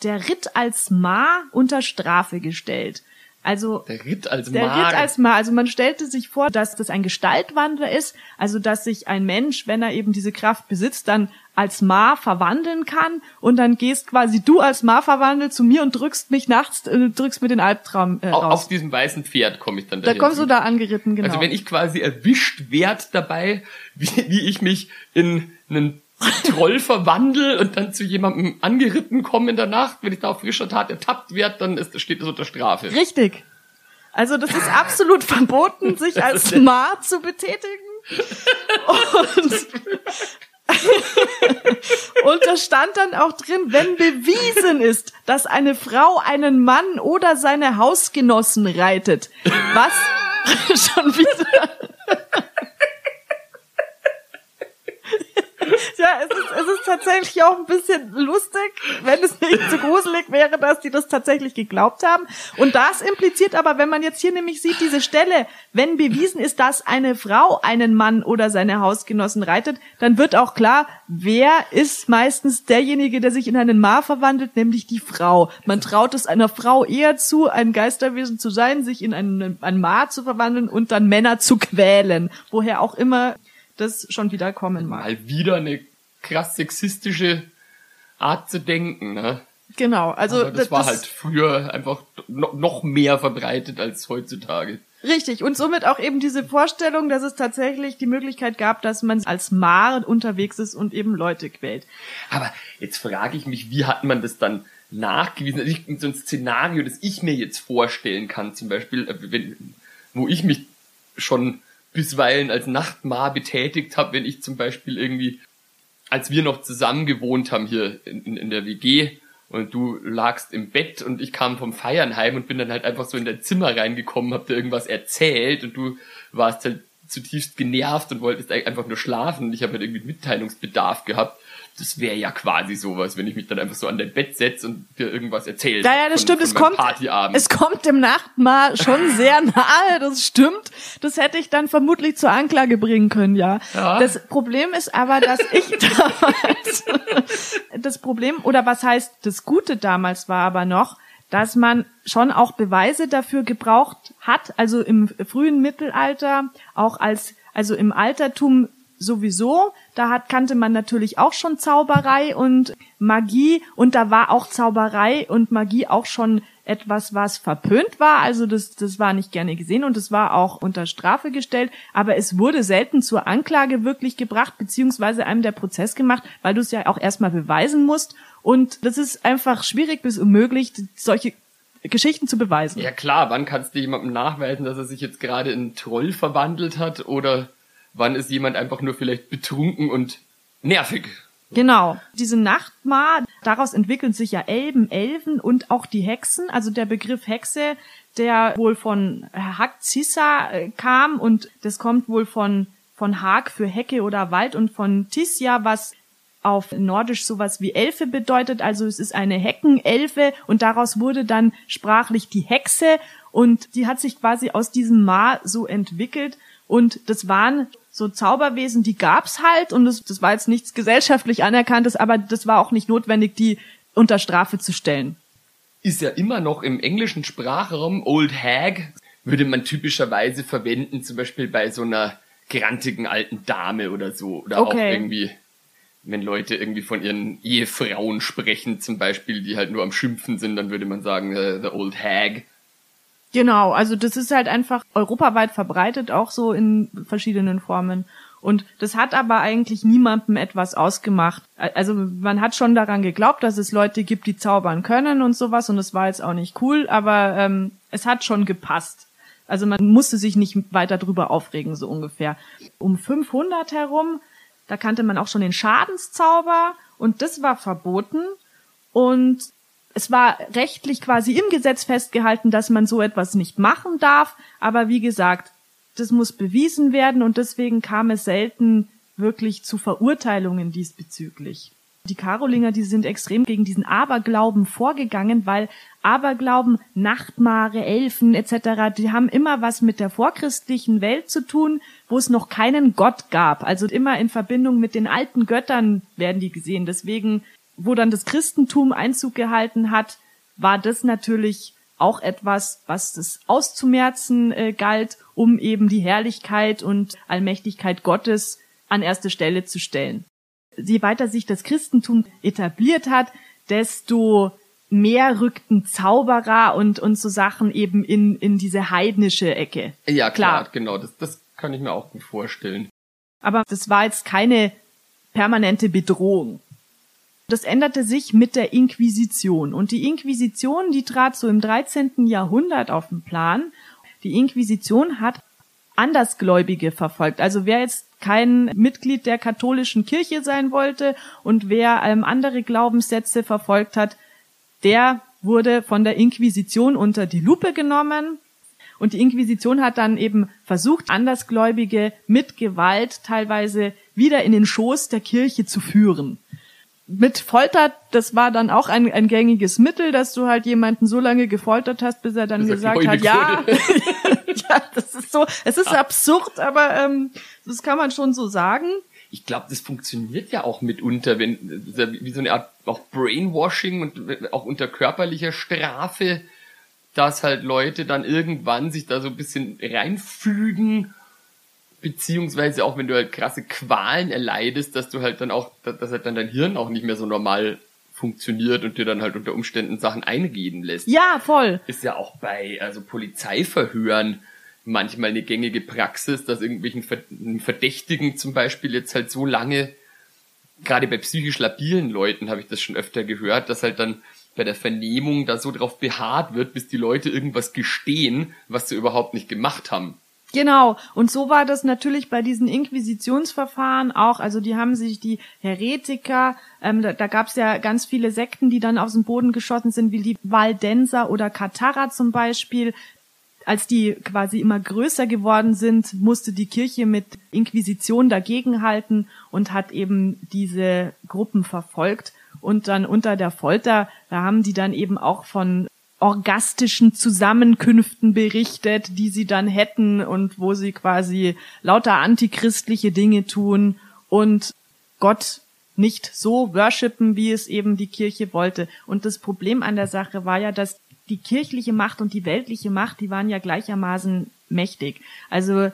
der Ritt als Ma unter Strafe gestellt. Also der Ritt als der Ma. Ritt als Ma. Also man stellte sich vor, dass das ein Gestaltwandler ist, also dass sich ein Mensch, wenn er eben diese Kraft besitzt, dann als Ma verwandeln kann und dann gehst quasi du als Ma verwandelt zu mir und drückst mich nachts, äh, drückst mir den Albtraum äh, Au- raus. Auf diesem weißen Pferd komme ich dann da dahin. kommst du da angeritten, genau. Also wenn ich quasi erwischt werd dabei, wie, wie ich mich in einen Troll verwandel und dann zu jemandem angeritten komme in der Nacht, wenn ich da auf frischer Tat ertappt werd, dann ist, steht das unter Strafe. Richtig. Also das ist absolut [laughs] verboten, sich als Ma zu betätigen. Und, [laughs] und da stand dann auch drin, wenn bewiesen ist, dass eine Frau einen Mann oder seine Hausgenossen reitet, was [laughs] schon wieder Ja, es ist, es ist tatsächlich auch ein bisschen lustig, wenn es nicht so gruselig wäre, dass die das tatsächlich geglaubt haben. Und das impliziert aber, wenn man jetzt hier nämlich sieht, diese Stelle, wenn bewiesen ist, dass eine Frau einen Mann oder seine Hausgenossen reitet, dann wird auch klar, wer ist meistens derjenige, der sich in einen Ma verwandelt, nämlich die Frau. Man traut es einer Frau eher zu, ein Geisterwesen zu sein, sich in einen, ein Ma zu verwandeln und dann Männer zu quälen. Woher auch immer das schon wieder kommen mag. Mal wieder eine krass sexistische Art zu denken, ne? Genau, also Aber das war halt früher einfach no- noch mehr verbreitet als heutzutage. richtig und somit auch eben diese Vorstellung, dass es tatsächlich die Möglichkeit gab, dass man als Mar unterwegs ist und eben Leute quält. Aber jetzt frage ich mich, wie hat man das dann nachgewiesen? Also ich, so ein Szenario, das ich mir jetzt vorstellen kann, zum Beispiel, äh, wenn, wo ich mich schon bisweilen als Nachtmar betätigt habe, wenn ich zum Beispiel irgendwie, als wir noch zusammen gewohnt haben hier in, in, in der WG und du lagst im Bett und ich kam vom Feiern heim und bin dann halt einfach so in dein Zimmer reingekommen, hab dir irgendwas erzählt und du warst halt zutiefst genervt und wolltest einfach nur schlafen und ich habe halt irgendwie Mitteilungsbedarf gehabt. Das wäre ja quasi sowas, wenn ich mich dann einfach so an dein Bett setze und dir irgendwas erzähle. Ja, ja, das von, stimmt. von Es kommt, es kommt dem Nachtmar schon [laughs] sehr nahe. Das stimmt. Das hätte ich dann vermutlich zur Anklage bringen können, ja. Ja. Das Problem ist aber, dass ich [laughs] damals, [laughs] das Problem, oder was heißt, das Gute damals war aber noch, dass man schon auch Beweise dafür gebraucht hat, also im frühen Mittelalter, auch als, also im Altertum sowieso, da hat, kannte man natürlich auch schon Zauberei und Magie und da war auch Zauberei und Magie auch schon etwas, was verpönt war, also das, das war nicht gerne gesehen und es war auch unter Strafe gestellt, aber es wurde selten zur Anklage wirklich gebracht, beziehungsweise einem der Prozess gemacht, weil du es ja auch erstmal beweisen musst und das ist einfach schwierig bis unmöglich, solche Geschichten zu beweisen. Ja klar, wann kannst du jemandem nachweisen, dass er sich jetzt gerade in Troll verwandelt hat oder wann ist jemand einfach nur vielleicht betrunken und nervig? Genau. Diese Nachtmar, daraus entwickeln sich ja Elben, Elfen und auch die Hexen. Also der Begriff Hexe, der wohl von Hakzissa äh, kam und das kommt wohl von, von Hag für Hecke oder Wald und von Tisja, was auf Nordisch sowas wie Elfe bedeutet. Also es ist eine Heckenelfe und daraus wurde dann sprachlich die Hexe und die hat sich quasi aus diesem Ma so entwickelt und das waren so Zauberwesen, die gab's halt und das, das war jetzt nichts gesellschaftlich anerkanntes, aber das war auch nicht notwendig, die unter Strafe zu stellen. Ist ja immer noch im englischen Sprachraum Old Hag, würde man typischerweise verwenden, zum Beispiel bei so einer grantigen alten Dame oder so. Oder auch Okay. irgendwie, wenn Leute irgendwie von ihren Ehefrauen sprechen, zum Beispiel, die halt nur am Schimpfen sind, dann würde man sagen, äh, the Old Hag. Genau, also das ist halt einfach europaweit verbreitet, auch so in verschiedenen Formen. Und das hat aber eigentlich niemandem etwas ausgemacht. Also man hat schon daran geglaubt, dass es Leute gibt, die zaubern können und sowas. Und das war jetzt auch nicht cool, aber ähm, es hat schon gepasst. Also man musste sich nicht weiter drüber aufregen, so ungefähr. Um 500 herum, da kannte man auch schon den Schadenszauber und das war verboten. Und es war rechtlich quasi im Gesetz festgehalten, dass man so etwas nicht machen darf. Aber wie gesagt, das muss bewiesen werden und deswegen kam es selten wirklich zu Verurteilungen diesbezüglich. Die Karolinger, die sind extrem gegen diesen Aberglauben vorgegangen, weil Aberglauben, Nachtmare, Elfen etc., die haben immer was mit der vorchristlichen Welt zu tun, wo es noch keinen Gott gab. Also immer in Verbindung mit den alten Göttern werden die gesehen. Deswegen, wo dann das Christentum Einzug gehalten hat, war das natürlich auch etwas, was das auszumerzen äh, galt, um eben die Herrlichkeit und Allmächtigkeit Gottes an erste Stelle zu stellen. Je weiter sich das Christentum etabliert hat, desto mehr rückten Zauberer und, und so Sachen eben in, in diese heidnische Ecke. Ja, klar, klar. genau. Das, das kann ich mir auch gut vorstellen. Aber das war jetzt keine permanente Bedrohung. Das änderte sich mit der Inquisition. Und die Inquisition, die trat so im 13. Jahrhundert auf den Plan. Die Inquisition hat Andersgläubige verfolgt. Also wer jetzt kein Mitglied der katholischen Kirche sein wollte und wer ähm, andere Glaubenssätze verfolgt hat, der wurde von der Inquisition unter die Lupe genommen. Und die Inquisition hat dann eben versucht, Andersgläubige mit Gewalt teilweise wieder in den Schoß der Kirche zu führen mit Folter, das war dann auch ein, ein gängiges Mittel, dass du halt jemanden so lange gefoltert hast, bis er dann bis gesagt hat, ja, [laughs] [laughs] ja, das ist so, es ist absurd, aber ähm, das kann man schon so sagen. Ich glaube, das funktioniert ja auch mitunter, wenn wie so eine Art auch Brainwashing und auch unter körperlicher Strafe, dass halt Leute dann irgendwann sich da so ein bisschen reinfügen beziehungsweise auch wenn du halt krasse Qualen erleidest, dass du halt dann auch, dass halt dann dein Hirn auch nicht mehr so normal funktioniert und dir dann halt unter Umständen Sachen eingeben lässt. Ja, voll. Ist ja auch bei also Polizeiverhören manchmal eine gängige Praxis, dass irgendwelchen Verdächtigen zum Beispiel jetzt halt so lange, gerade bei psychisch labilen Leuten habe ich das schon öfter gehört, dass halt dann bei der Vernehmung da so drauf beharrt wird, bis die Leute irgendwas gestehen, was sie überhaupt nicht gemacht haben. Genau. Und so war das natürlich bei diesen Inquisitionsverfahren auch. Also die haben sich die Heretiker, ähm, da, da gab es ja ganz viele Sekten, die dann aus dem Boden geschossen sind, wie die Valdenser oder Katara zum Beispiel. Als die quasi immer größer geworden sind, musste die Kirche mit Inquisition dagegenhalten und hat eben diese Gruppen verfolgt. Und dann unter der Folter, da haben die dann eben auch von orgastischen Zusammenkünften berichtet, die sie dann hätten und wo sie quasi lauter antichristliche Dinge tun und Gott nicht so worshipen, wie es eben die Kirche wollte. Und das Problem an der Sache war ja, dass die kirchliche Macht und die weltliche Macht, die waren ja gleichermaßen mächtig. Also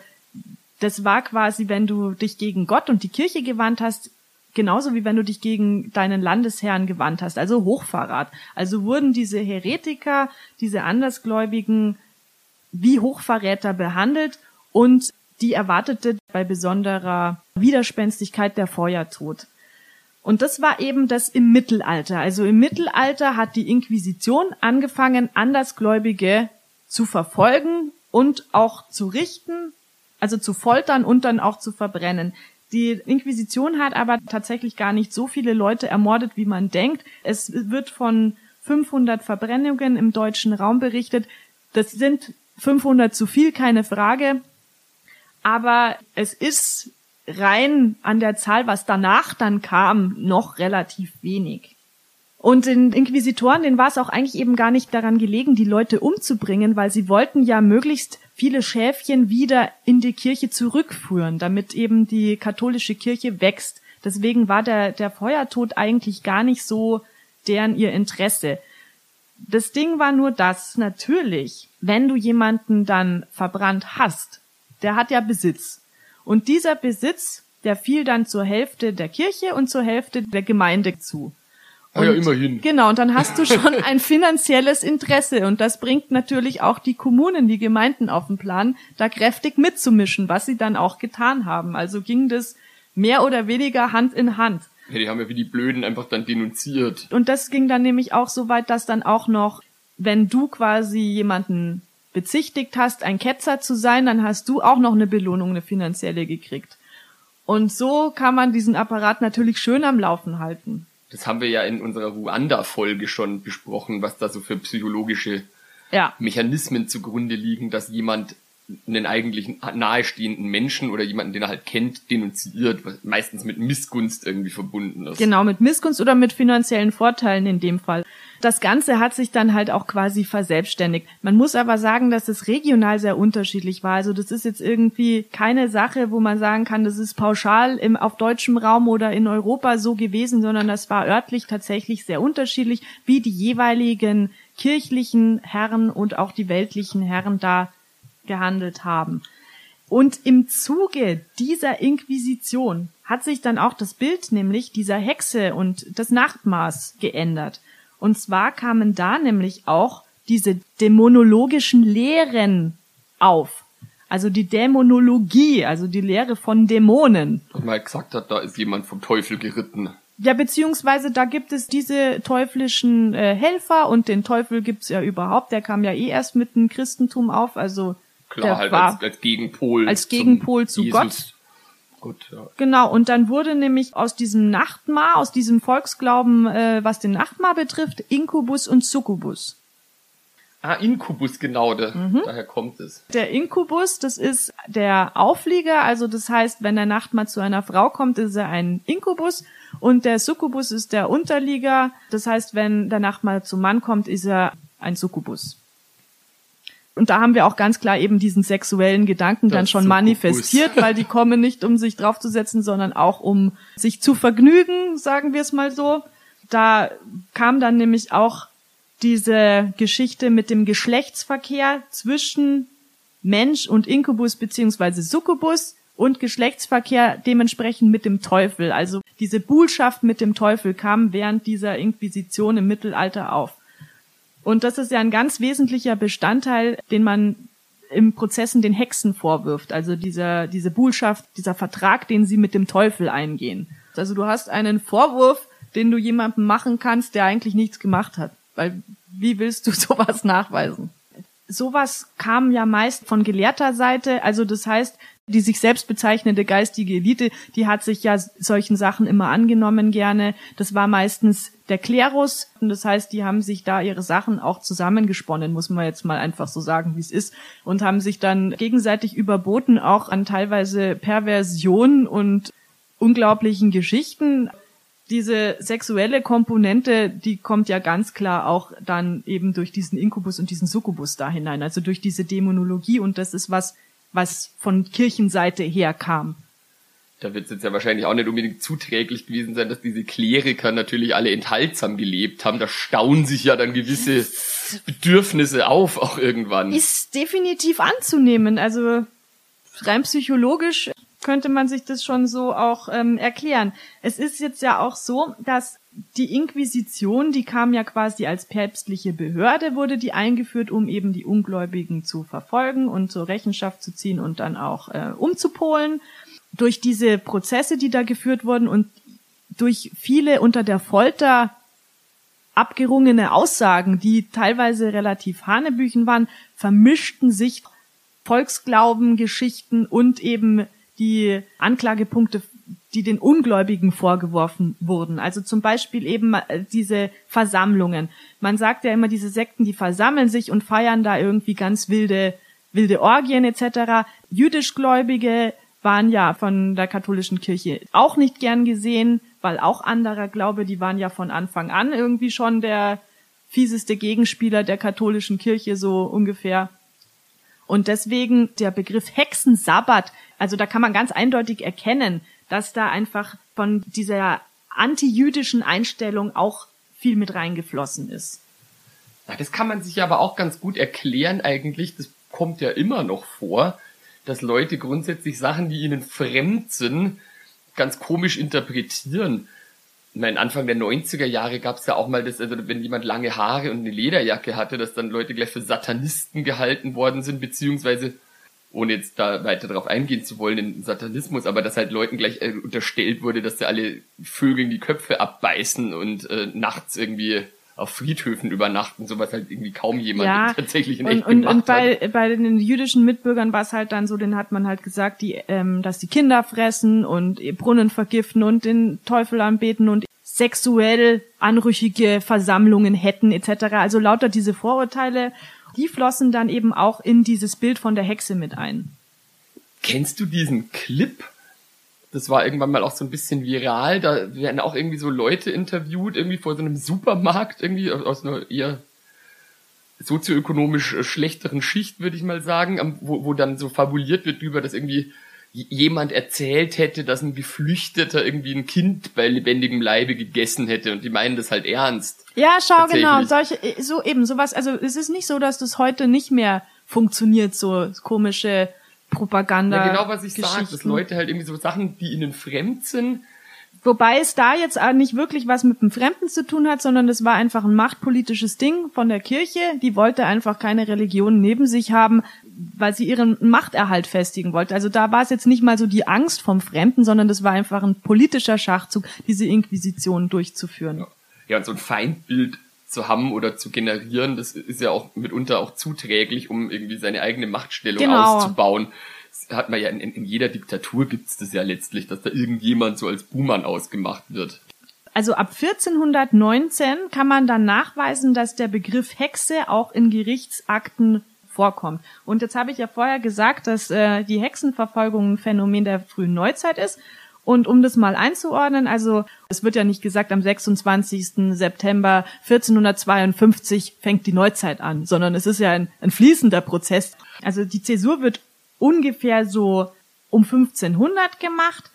das war quasi, wenn du dich gegen Gott und die Kirche gewandt hast, genauso wie wenn du dich gegen deinen Landesherrn gewandt hast, also Hochverrat. Also wurden diese Heretiker, diese Andersgläubigen wie Hochverräter behandelt und die erwartete bei besonderer Widerspenstigkeit der Feuertod. Und das war eben das im Mittelalter. Also im Mittelalter hat die Inquisition angefangen, Andersgläubige zu verfolgen und auch zu richten, also zu foltern und dann auch zu verbrennen. Die Inquisition hat aber tatsächlich gar nicht so viele Leute ermordet, wie man denkt. Es wird von 500 Verbrennungen im deutschen Raum berichtet. Das sind 500 zu viel, keine Frage. Aber es ist rein an der Zahl, was danach dann kam, noch relativ wenig. Und den Inquisitoren, denen war es auch eigentlich eben gar nicht daran gelegen, die Leute umzubringen, weil sie wollten ja möglichst viele Schäfchen wieder in die Kirche zurückführen, damit eben die katholische Kirche wächst. Deswegen war der, der Feuertod eigentlich gar nicht so deren ihr Interesse. Das Ding war nur das, natürlich, wenn du jemanden dann verbrannt hast, der hat ja Besitz. Und dieser Besitz, der fiel dann zur Hälfte der Kirche und zur Hälfte der Gemeinde zu. Und, ja, immerhin. Genau, und dann hast du schon ein finanzielles Interesse und das bringt natürlich auch die Kommunen, die Gemeinden auf den Plan, da kräftig mitzumischen, was sie dann auch getan haben. Also ging das mehr oder weniger Hand in Hand. Ja, die haben ja wie die Blöden einfach dann denunziert. Und das ging dann nämlich auch so weit, dass dann auch noch, wenn du quasi jemanden bezichtigt hast, ein Ketzer zu sein, dann hast du auch noch eine Belohnung, eine finanzielle gekriegt. Und so kann man diesen Apparat natürlich schön am Laufen halten das haben wir ja in unserer Ruanda-Folge schon besprochen, was da so für psychologische ja. Mechanismen zugrunde liegen, dass jemand einen eigentlich nahestehenden Menschen oder jemanden, den er halt kennt, denunziert, was meistens mit Missgunst irgendwie verbunden ist. Genau, mit Missgunst oder mit finanziellen Vorteilen in dem Fall. Das Ganze hat sich dann halt auch quasi verselbstständigt. Man muss aber sagen, dass es regional sehr unterschiedlich war. Also das ist jetzt irgendwie keine Sache, wo man sagen kann, das ist pauschal im, auf deutschem Raum oder in Europa so gewesen, sondern das war örtlich tatsächlich sehr unterschiedlich, wie die jeweiligen kirchlichen Herren und auch die weltlichen Herren da gehandelt haben. Und im Zuge dieser Inquisition hat sich dann auch das Bild nämlich dieser Hexe und das Nachtmaß geändert. Und zwar kamen da nämlich auch diese dämonologischen Lehren auf. Also die Dämonologie, also die Lehre von Dämonen. Und man gesagt hat, da ist jemand vom Teufel geritten. Ja, beziehungsweise da gibt es diese teuflischen äh, Helfer und den Teufel gibt's ja überhaupt. Der kam ja eh erst mit dem Christentum auf, also Klar, halt als, als Gegenpol. Als Gegenpol zu Jesus. Gott. Gut, ja. Genau, und dann wurde nämlich aus diesem Nachtmar, aus diesem Volksglauben, äh, was den Nachtmar betrifft, Inkubus und Succubus. Ah, Inkubus, genau, da, mhm. daher kommt es. Der Inkubus, das ist der Auflieger, also das heißt, wenn der Nachtmar zu einer Frau kommt, ist er ein Inkubus und der Succubus ist der Unterlieger, das heißt, wenn der Nachtmar zum Mann kommt, ist er ein Succubus. Und da haben wir auch ganz klar eben diesen sexuellen Gedanken das dann schon manifestiert, weil die kommen nicht, um sich draufzusetzen, sondern auch um sich zu vergnügen, sagen wir es mal so. Da kam dann nämlich auch diese Geschichte mit dem Geschlechtsverkehr zwischen Mensch und Inkubus beziehungsweise Succubus und Geschlechtsverkehr dementsprechend mit dem Teufel. Also diese Buhlschaft mit dem Teufel kam während dieser Inquisition im Mittelalter auf. Und das ist ja ein ganz wesentlicher Bestandteil, den man im Prozessen den Hexen vorwirft. Also dieser, diese Buhlschaft, dieser Vertrag, den sie mit dem Teufel eingehen. Also du hast einen Vorwurf, den du jemandem machen kannst, der eigentlich nichts gemacht hat. Weil wie willst du [laughs] sowas nachweisen? Sowas kam ja meist von gelehrter Seite. Also das heißt, die sich selbst bezeichnende geistige Elite, die hat sich ja solchen Sachen immer angenommen gerne. Das war meistens der Klerus. Und das heißt, die haben sich da ihre Sachen auch zusammengesponnen, muss man jetzt mal einfach so sagen, wie es ist. Und haben sich dann gegenseitig überboten, auch an teilweise Perversion und unglaublichen Geschichten. Diese sexuelle Komponente, die kommt ja ganz klar auch dann eben durch diesen Inkubus und diesen Succubus da hinein, also durch diese Dämonologie und das ist was, was von Kirchenseite her kam. Da wird es jetzt ja wahrscheinlich auch nicht unbedingt zuträglich gewesen sein, dass diese Kleriker natürlich alle enthaltsam gelebt haben. Da stauen sich ja dann gewisse Bedürfnisse auf, auch irgendwann. Ist definitiv anzunehmen. Also rein psychologisch könnte man sich das schon so auch ähm, erklären. Es ist jetzt ja auch so, dass die Inquisition, die kam ja quasi als päpstliche Behörde, wurde die eingeführt, um eben die Ungläubigen zu verfolgen und zur Rechenschaft zu ziehen und dann auch äh, umzupolen. Durch diese Prozesse, die da geführt wurden und durch viele unter der Folter abgerungene Aussagen, die teilweise relativ hanebüchen waren, vermischten sich Volksglauben, Geschichten und eben die Anklagepunkte die den Ungläubigen vorgeworfen wurden. Also zum Beispiel eben äh, diese Versammlungen. Man sagt ja immer, diese Sekten, die versammeln sich und feiern da irgendwie ganz wilde, wilde Orgien etc. Jüdischgläubige waren ja von der katholischen Kirche auch nicht gern gesehen, weil auch anderer Glaube, die waren ja von Anfang an irgendwie schon der fieseste Gegenspieler der katholischen Kirche so ungefähr. Und deswegen der Begriff Hexensabbat, also da kann man ganz eindeutig erkennen, dass da einfach von dieser antijüdischen Einstellung auch viel mit reingeflossen ist. Ja, das kann man sich aber auch ganz gut erklären eigentlich. Das kommt ja immer noch vor, dass Leute grundsätzlich Sachen, die ihnen fremd sind, ganz komisch interpretieren. Ich meine, Anfang der 90er Jahre gab es ja auch mal das, also wenn jemand lange Haare und eine Lederjacke hatte, dass dann Leute gleich für Satanisten gehalten worden sind, beziehungsweise ohne jetzt da weiter darauf eingehen zu wollen, den Satanismus, aber dass halt Leuten gleich äh, unterstellt wurde, dass sie alle Vögeln die Köpfe abbeißen und äh, nachts irgendwie auf Friedhöfen übernachten, sowas halt irgendwie kaum jemand ja, [laughs] tatsächlich in und, echt und, gemacht und bei, hat. bei den jüdischen Mitbürgern war es halt dann so, den hat man halt gesagt, die, ähm, dass die Kinder fressen und Brunnen vergiften und den Teufel anbeten und sexuell anrüchige Versammlungen hätten etc. Also lauter diese Vorurteile die flossen dann eben auch in dieses Bild von der Hexe mit ein. Kennst du diesen Clip? Das war irgendwann mal auch so ein bisschen viral. Da werden auch irgendwie so Leute interviewt, irgendwie vor so einem Supermarkt, irgendwie aus einer eher sozioökonomisch schlechteren Schicht, würde ich mal sagen, wo, wo dann so fabuliert wird über, dass irgendwie jemand erzählt hätte, dass ein Geflüchteter irgendwie ein Kind bei lebendigem Leibe gegessen hätte und die meinen das halt ernst. Ja, schau genau, solche so eben sowas, also es ist nicht so, dass das heute nicht mehr funktioniert so komische Propaganda. Ja, genau, was ich sage, dass Leute halt irgendwie so Sachen, die ihnen fremd sind, Wobei es da jetzt nicht wirklich was mit dem Fremden zu tun hat, sondern es war einfach ein machtpolitisches Ding von der Kirche. Die wollte einfach keine Religion neben sich haben, weil sie ihren Machterhalt festigen wollte. Also da war es jetzt nicht mal so die Angst vom Fremden, sondern das war einfach ein politischer Schachzug, diese Inquisition durchzuführen. Ja, und so ein Feindbild zu haben oder zu generieren, das ist ja auch mitunter auch zuträglich, um irgendwie seine eigene Machtstellung genau. auszubauen hat man ja in, in jeder Diktatur gibt's das ja letztlich, dass da irgendjemand so als Buhmann ausgemacht wird. Also ab 1419 kann man dann nachweisen, dass der Begriff Hexe auch in Gerichtsakten vorkommt. Und jetzt habe ich ja vorher gesagt, dass äh, die Hexenverfolgung ein Phänomen der frühen Neuzeit ist. Und um das mal einzuordnen, also es wird ja nicht gesagt, am 26. September 1452 fängt die Neuzeit an, sondern es ist ja ein, ein fließender Prozess. Also die Zäsur wird ungefähr so um 1500 gemacht.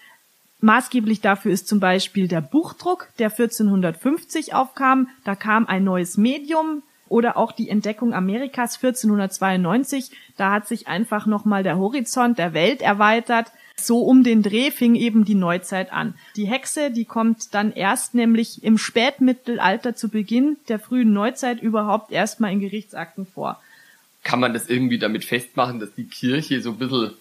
Maßgeblich dafür ist zum Beispiel der Buchdruck, der 1450 aufkam. Da kam ein neues Medium oder auch die Entdeckung Amerikas 1492. Da hat sich einfach nochmal der Horizont der Welt erweitert. So um den Dreh fing eben die Neuzeit an. Die Hexe, die kommt dann erst nämlich im Spätmittelalter zu Beginn der frühen Neuzeit überhaupt erstmal in Gerichtsakten vor kann man das irgendwie damit festmachen, dass die Kirche so ein bisschen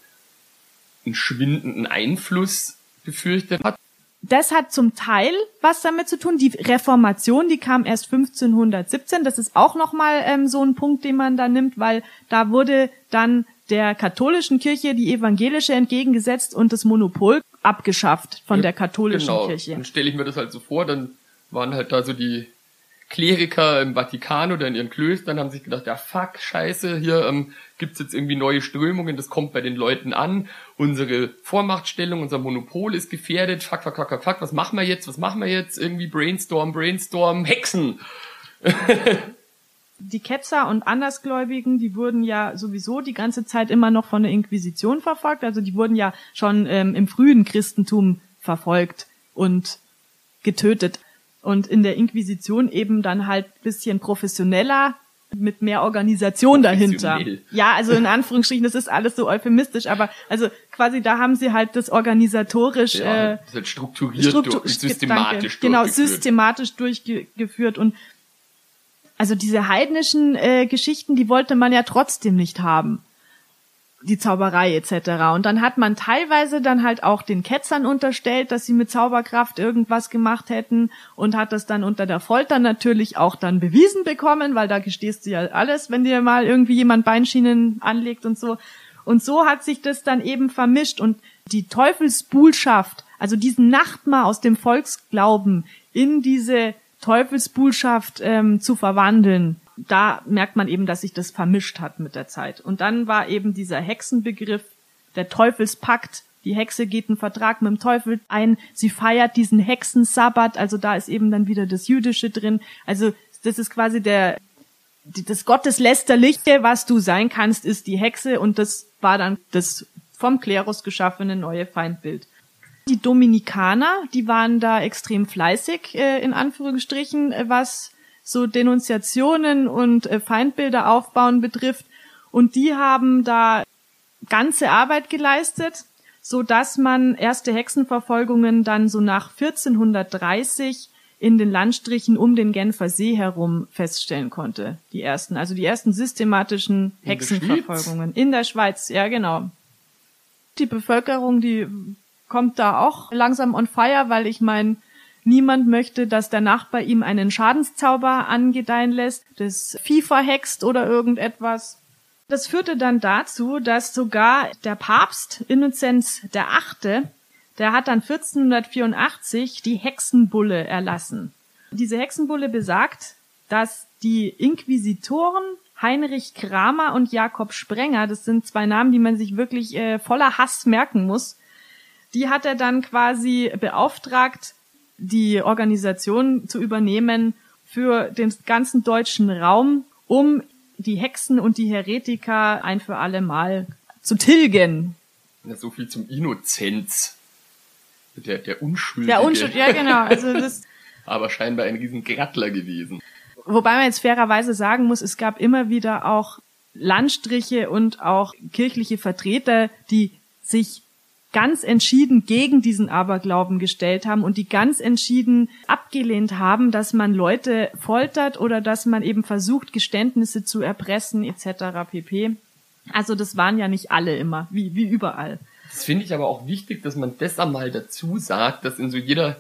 einen schwindenden Einfluss befürchtet hat? Das hat zum Teil was damit zu tun. Die Reformation, die kam erst 1517. Das ist auch nochmal ähm, so ein Punkt, den man da nimmt, weil da wurde dann der katholischen Kirche die evangelische entgegengesetzt und das Monopol abgeschafft von ja, der katholischen genau. Kirche. Dann stelle ich mir das halt so vor, dann waren halt da so die Kleriker im Vatikan oder in ihren Klöstern haben sich gedacht, ja fuck, scheiße, hier ähm, gibt's jetzt irgendwie neue Strömungen, das kommt bei den Leuten an, unsere Vormachtstellung, unser Monopol ist gefährdet, fuck, fuck, fuck, fuck, fuck, was machen wir jetzt, was machen wir jetzt, irgendwie Brainstorm, Brainstorm, Hexen. [laughs] die Ketzer und Andersgläubigen, die wurden ja sowieso die ganze Zeit immer noch von der Inquisition verfolgt, also die wurden ja schon ähm, im frühen Christentum verfolgt und getötet und in der Inquisition eben dann halt bisschen professioneller mit mehr Organisation dahinter. Ja, also in Anführungsstrichen, das ist alles so euphemistisch, aber also quasi da haben sie halt das organisatorisch ja, äh, das halt strukturiert, struktur durch, systematisch Genau, systematisch durchgeführt und also diese heidnischen äh, Geschichten, die wollte man ja trotzdem nicht haben die Zauberei etc. Und dann hat man teilweise dann halt auch den Ketzern unterstellt, dass sie mit Zauberkraft irgendwas gemacht hätten und hat das dann unter der Folter natürlich auch dann bewiesen bekommen, weil da gestehst du ja alles, wenn dir mal irgendwie jemand Beinschienen anlegt und so. Und so hat sich das dann eben vermischt und die Teufelsbuhlschaft, also diesen Nachtmar aus dem Volksglauben in diese Teufelsbuhlschaft ähm, zu verwandeln, da merkt man eben, dass sich das vermischt hat mit der Zeit. Und dann war eben dieser Hexenbegriff, der Teufelspakt, die Hexe geht einen Vertrag mit dem Teufel ein, sie feiert diesen Hexensabbat, also da ist eben dann wieder das Jüdische drin. Also das ist quasi der, das Gotteslästerliche, was du sein kannst, ist die Hexe und das war dann das vom Klerus geschaffene neue Feindbild. Die Dominikaner, die waren da extrem fleißig, äh, in Anführungsstrichen, äh, was so Denunziationen und äh, Feindbilder aufbauen betrifft. Und die haben da ganze Arbeit geleistet, so dass man erste Hexenverfolgungen dann so nach 1430 in den Landstrichen um den Genfer See herum feststellen konnte. Die ersten, also die ersten systematischen Hexenverfolgungen in der Schweiz. Ja, genau. Die Bevölkerung, die kommt da auch langsam on fire, weil ich meine, Niemand möchte, dass der Nachbar ihm einen Schadenszauber angedeihen lässt, das Vieh verhext oder irgendetwas. Das führte dann dazu, dass sogar der Papst Innozenz der Achte, der hat dann 1484 die Hexenbulle erlassen. Diese Hexenbulle besagt, dass die Inquisitoren Heinrich Kramer und Jakob Sprenger, das sind zwei Namen, die man sich wirklich äh, voller Hass merken muss, die hat er dann quasi beauftragt, die Organisation zu übernehmen für den ganzen deutschen Raum, um die Hexen und die Heretiker ein für alle Mal zu tilgen. Ja, so viel zum Innozenz. Der, der Unschuldige. Der Unschuld, ja genau. Also das, [laughs] Aber scheinbar ein riesen Grattler gewesen. Wobei man jetzt fairerweise sagen muss, es gab immer wieder auch Landstriche und auch kirchliche Vertreter, die sich ganz entschieden gegen diesen Aberglauben gestellt haben und die ganz entschieden abgelehnt haben, dass man Leute foltert oder dass man eben versucht, Geständnisse zu erpressen etc. pp. Also das waren ja nicht alle immer, wie, wie überall. Das finde ich aber auch wichtig, dass man das einmal dazu sagt, dass in so jeder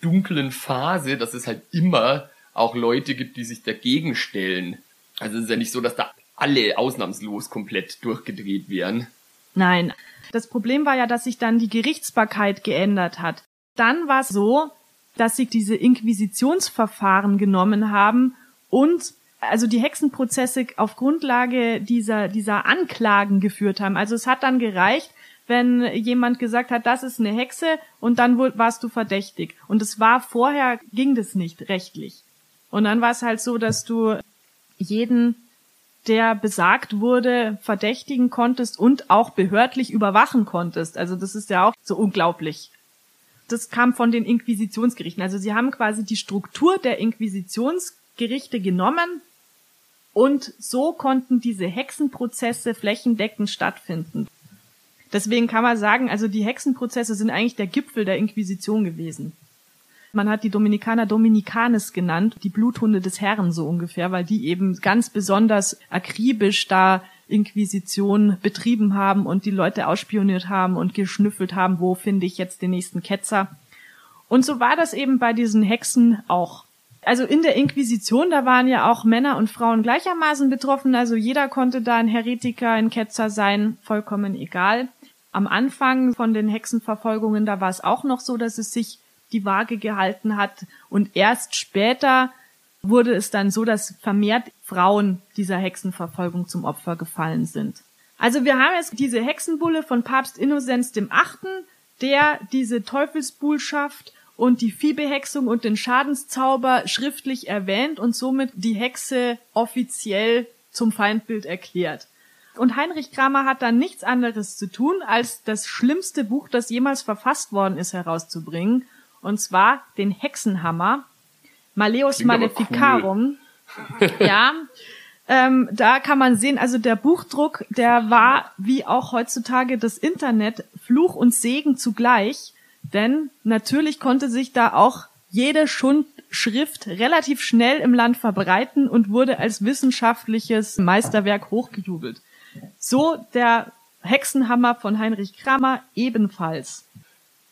dunklen Phase, dass es halt immer auch Leute gibt, die sich dagegen stellen. Also es ist ja nicht so, dass da alle ausnahmslos komplett durchgedreht wären. Nein. Das Problem war ja, dass sich dann die Gerichtsbarkeit geändert hat. Dann war es so, dass sie diese Inquisitionsverfahren genommen haben und also die Hexenprozesse auf Grundlage dieser, dieser Anklagen geführt haben. Also es hat dann gereicht, wenn jemand gesagt hat, das ist eine Hexe und dann warst du verdächtig. Und es war vorher, ging das nicht rechtlich. Und dann war es halt so, dass du jeden, der besagt wurde, verdächtigen konntest und auch behördlich überwachen konntest. Also das ist ja auch so unglaublich. Das kam von den Inquisitionsgerichten. Also sie haben quasi die Struktur der Inquisitionsgerichte genommen und so konnten diese Hexenprozesse flächendeckend stattfinden. Deswegen kann man sagen, also die Hexenprozesse sind eigentlich der Gipfel der Inquisition gewesen. Man hat die Dominikaner Dominicanes genannt, die Bluthunde des Herrn so ungefähr, weil die eben ganz besonders akribisch da Inquisition betrieben haben und die Leute ausspioniert haben und geschnüffelt haben, wo finde ich jetzt den nächsten Ketzer. Und so war das eben bei diesen Hexen auch. Also in der Inquisition, da waren ja auch Männer und Frauen gleichermaßen betroffen, also jeder konnte da ein Heretiker, ein Ketzer sein, vollkommen egal. Am Anfang von den Hexenverfolgungen, da war es auch noch so, dass es sich die Waage gehalten hat. Und erst später wurde es dann so, dass vermehrt Frauen dieser Hexenverfolgung zum Opfer gefallen sind. Also wir haben jetzt diese Hexenbulle von Papst Innozenz dem Achten, der diese Teufelsbuhlschaft und die Viehbehexung und den Schadenszauber schriftlich erwähnt und somit die Hexe offiziell zum Feindbild erklärt. Und Heinrich Kramer hat dann nichts anderes zu tun, als das schlimmste Buch, das jemals verfasst worden ist, herauszubringen und zwar den Hexenhammer, Maleus Klingt Maleficarum. Cool. [laughs] [laughs] ja, ähm, da kann man sehen, also der Buchdruck, der war wie auch heutzutage das Internet Fluch und Segen zugleich, denn natürlich konnte sich da auch jede Schundschrift relativ schnell im Land verbreiten und wurde als wissenschaftliches Meisterwerk hochgejubelt. So der Hexenhammer von Heinrich Kramer ebenfalls.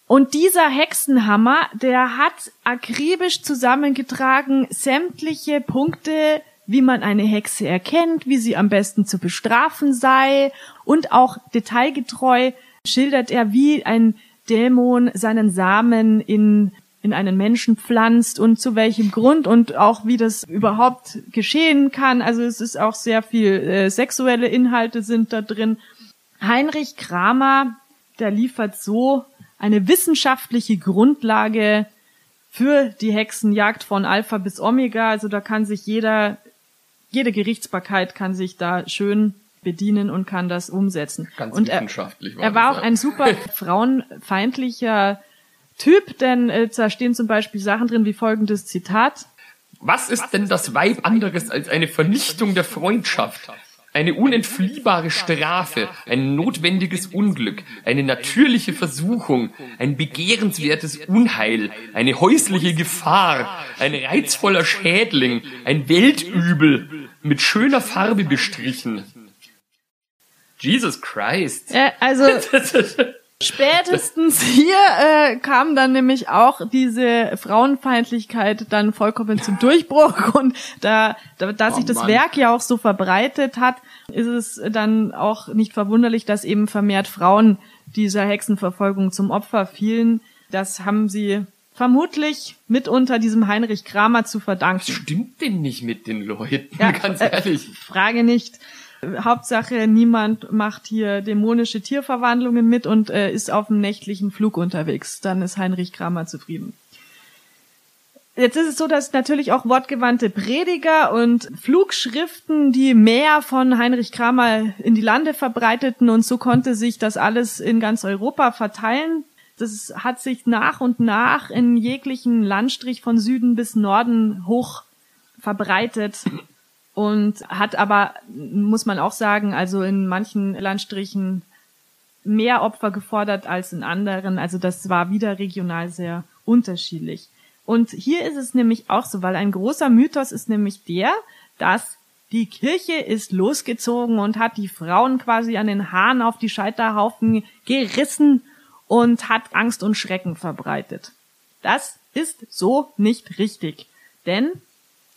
Und dieser Hexenhammer, der hat akribisch zusammengetragen sämtliche Punkte, wie man eine Hexe erkennt, wie sie am besten zu bestrafen sei und auch detailgetreu schildert er, wie ein Dämon seinen Samen in in einen Menschen pflanzt und zu welchem Grund und auch wie das überhaupt geschehen kann. Also es ist auch sehr viel äh, sexuelle Inhalte sind da drin. Heinrich Kramer, der liefert so eine wissenschaftliche Grundlage für die Hexenjagd von Alpha bis Omega. Also da kann sich jeder, jede Gerichtsbarkeit kann sich da schön bedienen und kann das umsetzen. Ganz und wissenschaftlich er, war er war auch ein super [laughs] frauenfeindlicher Typ, denn äh, da stehen zum Beispiel Sachen drin wie folgendes Zitat. Was ist denn das Weib anderes als eine Vernichtung der Freundschaft? Eine unentfliehbare Strafe, ein notwendiges Unglück, eine natürliche Versuchung, ein begehrenswertes Unheil, eine häusliche Gefahr, ein reizvoller Schädling, ein Weltübel, mit schöner Farbe bestrichen. Jesus Christ. Äh, also [laughs] Spätestens [laughs] hier äh, kam dann nämlich auch diese Frauenfeindlichkeit dann vollkommen zum Durchbruch und da, da, da sich oh, das Werk ja auch so verbreitet hat, ist es dann auch nicht verwunderlich, dass eben vermehrt Frauen dieser Hexenverfolgung zum Opfer fielen. Das haben sie vermutlich mitunter diesem Heinrich Kramer zu verdanken. Stimmt denn nicht mit den Leuten, ja, [laughs] ganz äh, ehrlich. Äh, Frage nicht. Hauptsache, niemand macht hier dämonische Tierverwandlungen mit und äh, ist auf einem nächtlichen Flug unterwegs. Dann ist Heinrich Kramer zufrieden. Jetzt ist es so, dass natürlich auch wortgewandte Prediger und Flugschriften die mehr von Heinrich Kramer in die Lande verbreiteten und so konnte sich das alles in ganz Europa verteilen. Das hat sich nach und nach in jeglichen Landstrich von Süden bis Norden hoch verbreitet und hat aber, muss man auch sagen, also in manchen Landstrichen mehr Opfer gefordert als in anderen. Also das war wieder regional sehr unterschiedlich. Und hier ist es nämlich auch so, weil ein großer Mythos ist nämlich der, dass die Kirche ist losgezogen und hat die Frauen quasi an den Haaren auf die Scheiterhaufen gerissen und hat Angst und Schrecken verbreitet. Das ist so nicht richtig. Denn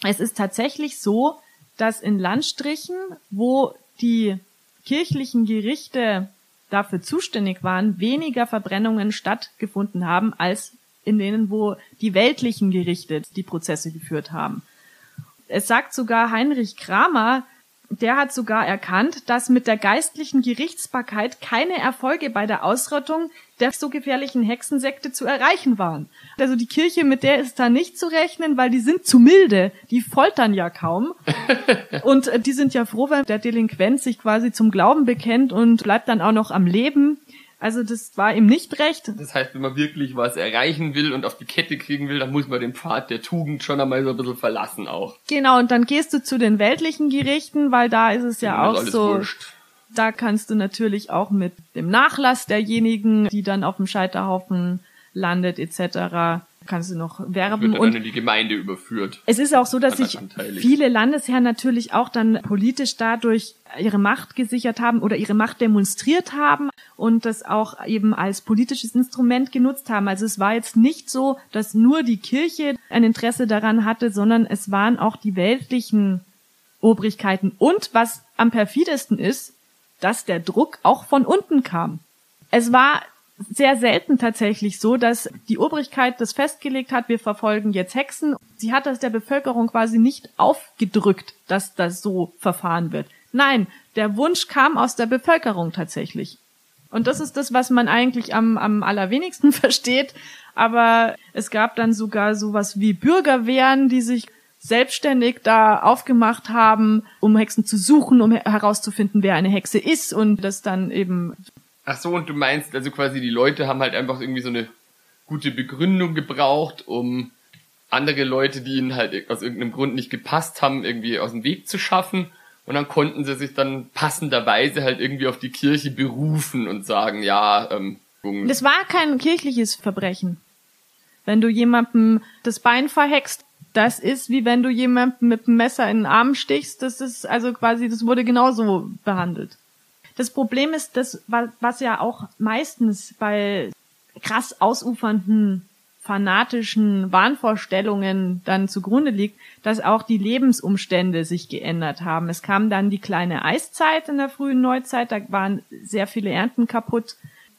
es ist tatsächlich so, dass in Landstrichen, wo die kirchlichen Gerichte dafür zuständig waren, weniger Verbrennungen stattgefunden haben als in denen, wo die weltlichen Gerichte die Prozesse geführt haben. Es sagt sogar Heinrich Kramer, der hat sogar erkannt, dass mit der geistlichen Gerichtsbarkeit keine Erfolge bei der Ausrottung der so gefährlichen Hexensekte zu erreichen waren. Also die Kirche, mit der ist da nicht zu rechnen, weil die sind zu milde. Die foltern ja kaum. [laughs] und äh, die sind ja froh, wenn der Delinquent sich quasi zum Glauben bekennt und bleibt dann auch noch am Leben. Also das war ihm nicht recht. Das heißt, wenn man wirklich was erreichen will und auf die Kette kriegen will, dann muss man den Pfad der Tugend schon einmal so ein bisschen verlassen auch. Genau, und dann gehst du zu den weltlichen Gerichten, weil da ist es ja, auch so. Wurscht. Da kannst du natürlich auch mit dem Nachlass derjenigen, die dann auf dem Scheiterhaufen landet, etc kannst du noch werben. Wird und in die Gemeinde überführt. Es ist auch so, dass sich viele Landesherren natürlich auch dann politisch dadurch ihre Macht gesichert haben oder ihre Macht demonstriert haben und das auch eben als politisches Instrument genutzt haben. Also es war jetzt nicht so, dass nur die Kirche ein Interesse daran hatte, sondern es waren auch die weltlichen Obrigkeiten. Und was am perfidesten ist, dass der Druck auch von unten kam. Es war sehr selten tatsächlich so, dass die Obrigkeit das festgelegt hat, wir verfolgen jetzt Hexen. Sie hat das der Bevölkerung quasi nicht aufgedrückt, dass das so verfahren wird. Nein, der Wunsch kam aus der Bevölkerung tatsächlich. Und das ist das, was man eigentlich am, am allerwenigsten [laughs] versteht. Aber es gab dann sogar sowas wie Bürgerwehren, die sich selbstständig da aufgemacht haben, um Hexen zu suchen, um herauszufinden, wer eine Hexe ist und das dann eben Ach so, und du meinst, also quasi die Leute haben halt einfach irgendwie so eine gute Begründung gebraucht, um andere Leute, die ihnen halt aus irgendeinem Grund nicht gepasst haben, irgendwie aus dem Weg zu schaffen. Und dann konnten sie sich dann passenderweise halt irgendwie auf die Kirche berufen und sagen, ja, ähm, das war kein kirchliches Verbrechen. Wenn du jemandem das Bein verhext, das ist wie wenn du jemandem mit dem Messer in den Arm stichst. Das ist also quasi, das wurde genauso behandelt. Das Problem ist, dass, was ja auch meistens bei krass ausufernden fanatischen Wahnvorstellungen dann zugrunde liegt, dass auch die Lebensumstände sich geändert haben. Es kam dann die kleine Eiszeit in der frühen Neuzeit, da waren sehr viele Ernten kaputt.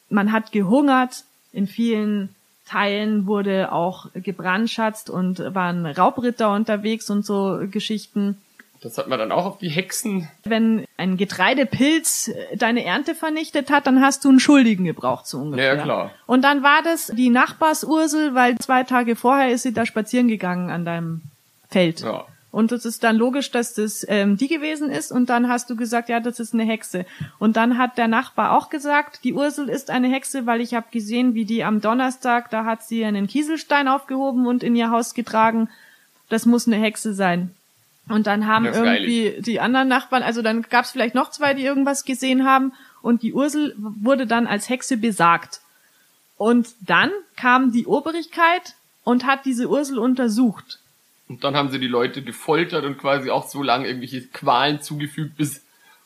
Man hat gehungert. In vielen Teilen wurde auch gebrandschatzt und waren Raubritter unterwegs und so Geschichten. Das hat man dann auch auf die Hexen. Wenn ein Getreidepilz deine Ernte vernichtet hat, dann hast du einen Schuldigen gebraucht, so ungefähr. Ja, klar. Und dann war das die Nachbarsursel, weil zwei Tage vorher ist sie da spazieren gegangen an deinem Feld. Ja. Und es ist dann logisch, dass das ähm, die gewesen ist. Und dann hast du gesagt, ja, das ist eine Hexe. Und dann hat der Nachbar auch gesagt, die Ursel ist eine Hexe, weil ich habe gesehen, wie die am Donnerstag, da hat sie einen Kieselstein aufgehoben und in ihr Haus getragen. Das muss eine Hexe sein. Und dann haben irgendwie die anderen Nachbarn, also dann gab es vielleicht noch zwei, die irgendwas gesehen haben und die Ursel wurde dann als Hexe besagt. Und dann kam die Obrigkeit und hat diese Ursel untersucht. Und dann haben sie die Leute gefoltert und quasi auch so lange irgendwelche Qualen zugefügt, bis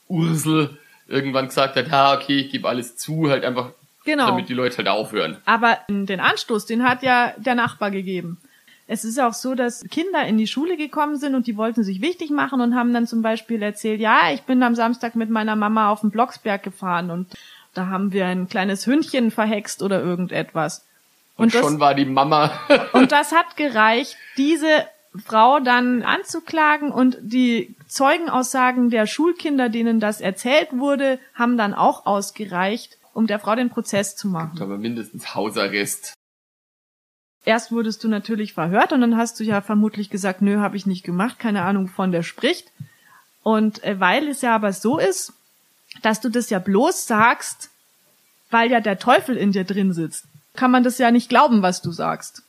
Ursel irgendwann gesagt hat, ja, okay, ich gebe alles zu, halt einfach, genau. damit die Leute halt aufhören. Aber den Anstoß, den hat ja der Nachbar gegeben. Es ist auch so, dass Kinder in die Schule gekommen sind und die wollten sich wichtig machen und haben dann zum Beispiel erzählt, ja, ich bin am Samstag mit meiner Mama auf den Blocksberg gefahren und da haben wir ein kleines Hündchen verhext oder irgendetwas. Und, und schon das, war die Mama. [laughs] und das hat gereicht, diese Frau dann anzuklagen und die Zeugenaussagen der Schulkinder, denen das erzählt wurde, haben dann auch ausgereicht, um der Frau den Prozess zu machen. Aber mindestens Hausarrest. Erst wurdest du natürlich verhört und dann hast du ja vermutlich gesagt, nö, habe ich nicht gemacht, keine Ahnung, von der spricht. Und äh, weil es ja aber so ist, dass du das ja bloß sagst, weil ja der Teufel in dir drin sitzt, kann man das ja nicht glauben, was du sagst.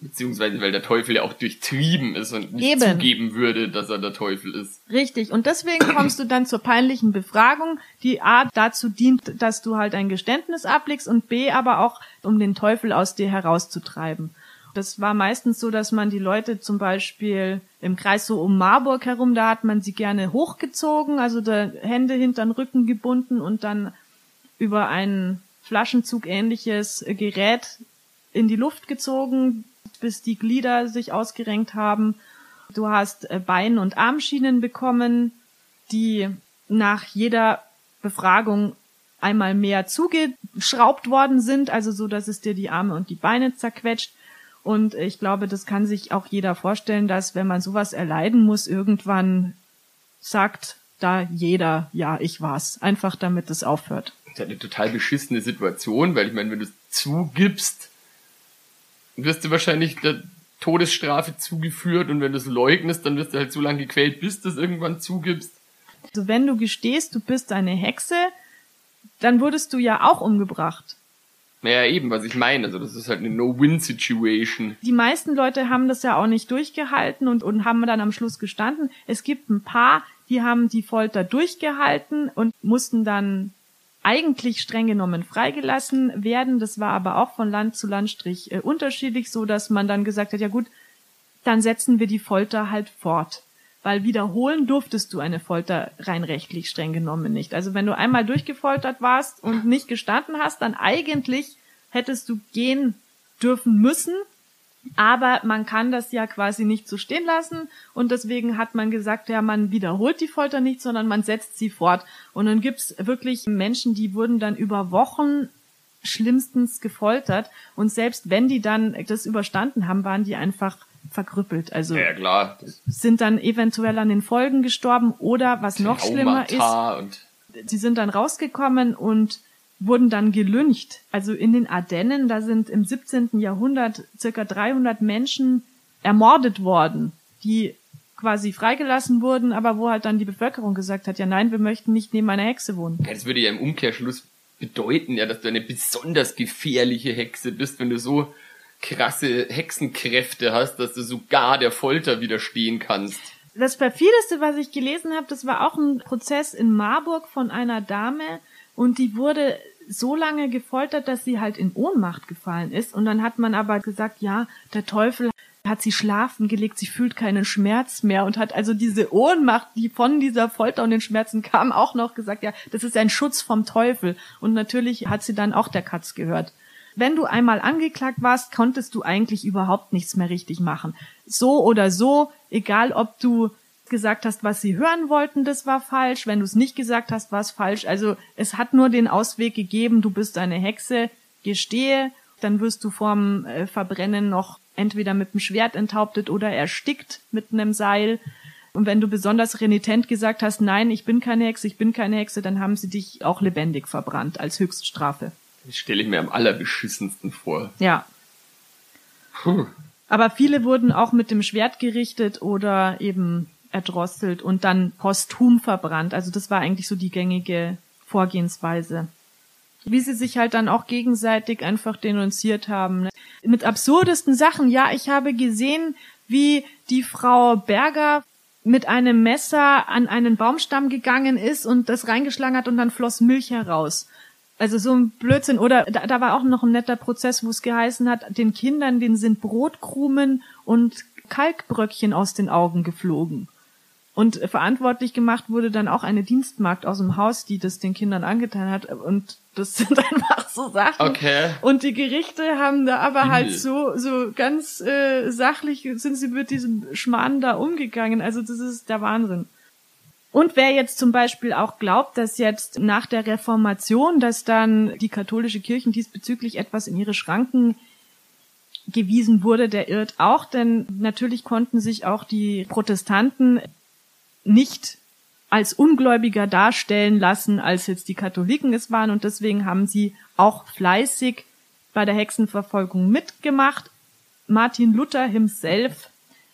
Beziehungsweise, weil der Teufel ja auch durchtrieben ist und nicht Eben. zugeben würde, dass er der Teufel ist. Richtig. Und deswegen kommst du dann zur peinlichen Befragung, die A dazu dient, dass du halt ein Geständnis ablegst und B aber auch, um den Teufel aus dir herauszutreiben. Das war meistens so, dass man die Leute zum Beispiel im Kreis so um Marburg herum, da hat man sie gerne hochgezogen, also der Hände hinter den Rücken gebunden und dann über ein Flaschenzug ähnliches Gerät in die Luft gezogen, bis die Glieder sich ausgerenkt haben. Du hast äh, Bein- und Armschienen bekommen, die nach jeder Befragung einmal mehr zugeschraubt worden sind, also so, dass es dir die Arme und die Beine zerquetscht. Und ich glaube, das kann sich auch jeder vorstellen, dass wenn man sowas erleiden muss, irgendwann sagt da jeder, ja, ich war's. Einfach damit es aufhört. Das ist eine total beschissene Situation, weil ich meine, wenn du zugibst, wirst du wahrscheinlich der Todesstrafe zugeführt und wenn du es leugnest, dann wirst du halt so lange gequält, bis du es irgendwann zugibst. Also wenn du gestehst, du bist eine Hexe, dann wurdest du ja auch umgebracht. Naja, eben, was ich meine. Also das ist halt eine No-Win-Situation. Die meisten Leute haben das ja auch nicht durchgehalten und, und haben dann am Schluss gestanden. Es gibt ein paar, die haben die Folter durchgehalten und mussten dann eigentlich streng genommen freigelassen werden. Das war aber auch von Land zu Landstrich äh, unterschiedlich, so dass man dann gesagt hat, ja gut, dann setzen wir die Folter halt fort. Weil wiederholen durftest du eine Folter rein rechtlich streng genommen nicht. Also wenn du einmal durchgefoltert warst und nicht gestanden hast, dann eigentlich hättest du gehen dürfen müssen, aber man kann das ja quasi nicht so stehen lassen und deswegen hat man gesagt, ja, man wiederholt die Folter nicht, sondern man setzt sie fort. Und dann gibt's wirklich Menschen, die wurden dann über Wochen schlimmstens gefoltert und selbst wenn die dann das überstanden haben, waren die einfach verkrüppelt. Also ja, klar. sind dann eventuell an den Folgen gestorben oder was noch schlimmer ist, sie sind dann rausgekommen und wurden dann gelyncht. Also in den Ardennen, da sind im 17. Jahrhundert circa 300 Menschen ermordet worden, die quasi freigelassen wurden, aber wo halt dann die Bevölkerung gesagt hat, ja nein, wir möchten nicht neben einer Hexe wohnen. Ja, das würde ja im Umkehrschluss bedeuten, ja, dass du eine besonders gefährliche Hexe bist, wenn du so krasse Hexenkräfte hast, dass du sogar der Folter widerstehen kannst. Das perfideste, was ich gelesen habe, das war auch ein Prozess in Marburg von einer Dame, und die wurde so lange gefoltert, dass sie halt in Ohnmacht gefallen ist. Und dann hat man aber gesagt, ja, der Teufel hat sie schlafen gelegt, sie fühlt keinen Schmerz mehr und hat also diese Ohnmacht, die von dieser Folter und den Schmerzen kam, auch noch gesagt, ja, das ist ein Schutz vom Teufel. Und natürlich hat sie dann auch der Katz gehört. Wenn du einmal angeklagt warst, konntest du eigentlich überhaupt nichts mehr richtig machen. So oder so, egal ob du gesagt hast, was sie hören wollten, das war falsch. Wenn du es nicht gesagt hast, war es falsch. Also es hat nur den Ausweg gegeben, du bist eine Hexe, gestehe, dann wirst du vorm äh, Verbrennen noch entweder mit dem Schwert enthauptet oder erstickt mit einem Seil. Und wenn du besonders renitent gesagt hast, nein, ich bin keine Hexe, ich bin keine Hexe, dann haben sie dich auch lebendig verbrannt als Höchststrafe. Das stelle ich mir am allerbeschissensten vor. Ja. Puh. Aber viele wurden auch mit dem Schwert gerichtet oder eben erdrosselt und dann posthum verbrannt. Also das war eigentlich so die gängige Vorgehensweise. Wie sie sich halt dann auch gegenseitig einfach denunziert haben. Ne? Mit absurdesten Sachen. Ja, ich habe gesehen, wie die Frau Berger mit einem Messer an einen Baumstamm gegangen ist und das reingeschlagen hat und dann floss Milch heraus. Also so ein Blödsinn. Oder da, da war auch noch ein netter Prozess, wo es geheißen hat, den Kindern, denen sind Brotkrumen und Kalkbröckchen aus den Augen geflogen. Und verantwortlich gemacht wurde dann auch eine Dienstmagd aus dem Haus, die das den Kindern angetan hat. Und das [laughs] sind einfach so Sachen. Okay. Und die Gerichte haben da aber halt so, so ganz äh, sachlich sind sie mit diesem Schmarrn da umgegangen. Also das ist der Wahnsinn. Und wer jetzt zum Beispiel auch glaubt, dass jetzt nach der Reformation, dass dann die katholische Kirche diesbezüglich etwas in ihre Schranken gewiesen wurde, der irrt auch, denn natürlich konnten sich auch die Protestanten nicht als ungläubiger darstellen lassen, als jetzt die Katholiken es waren und deswegen haben sie auch fleißig bei der Hexenverfolgung mitgemacht. Martin Luther himself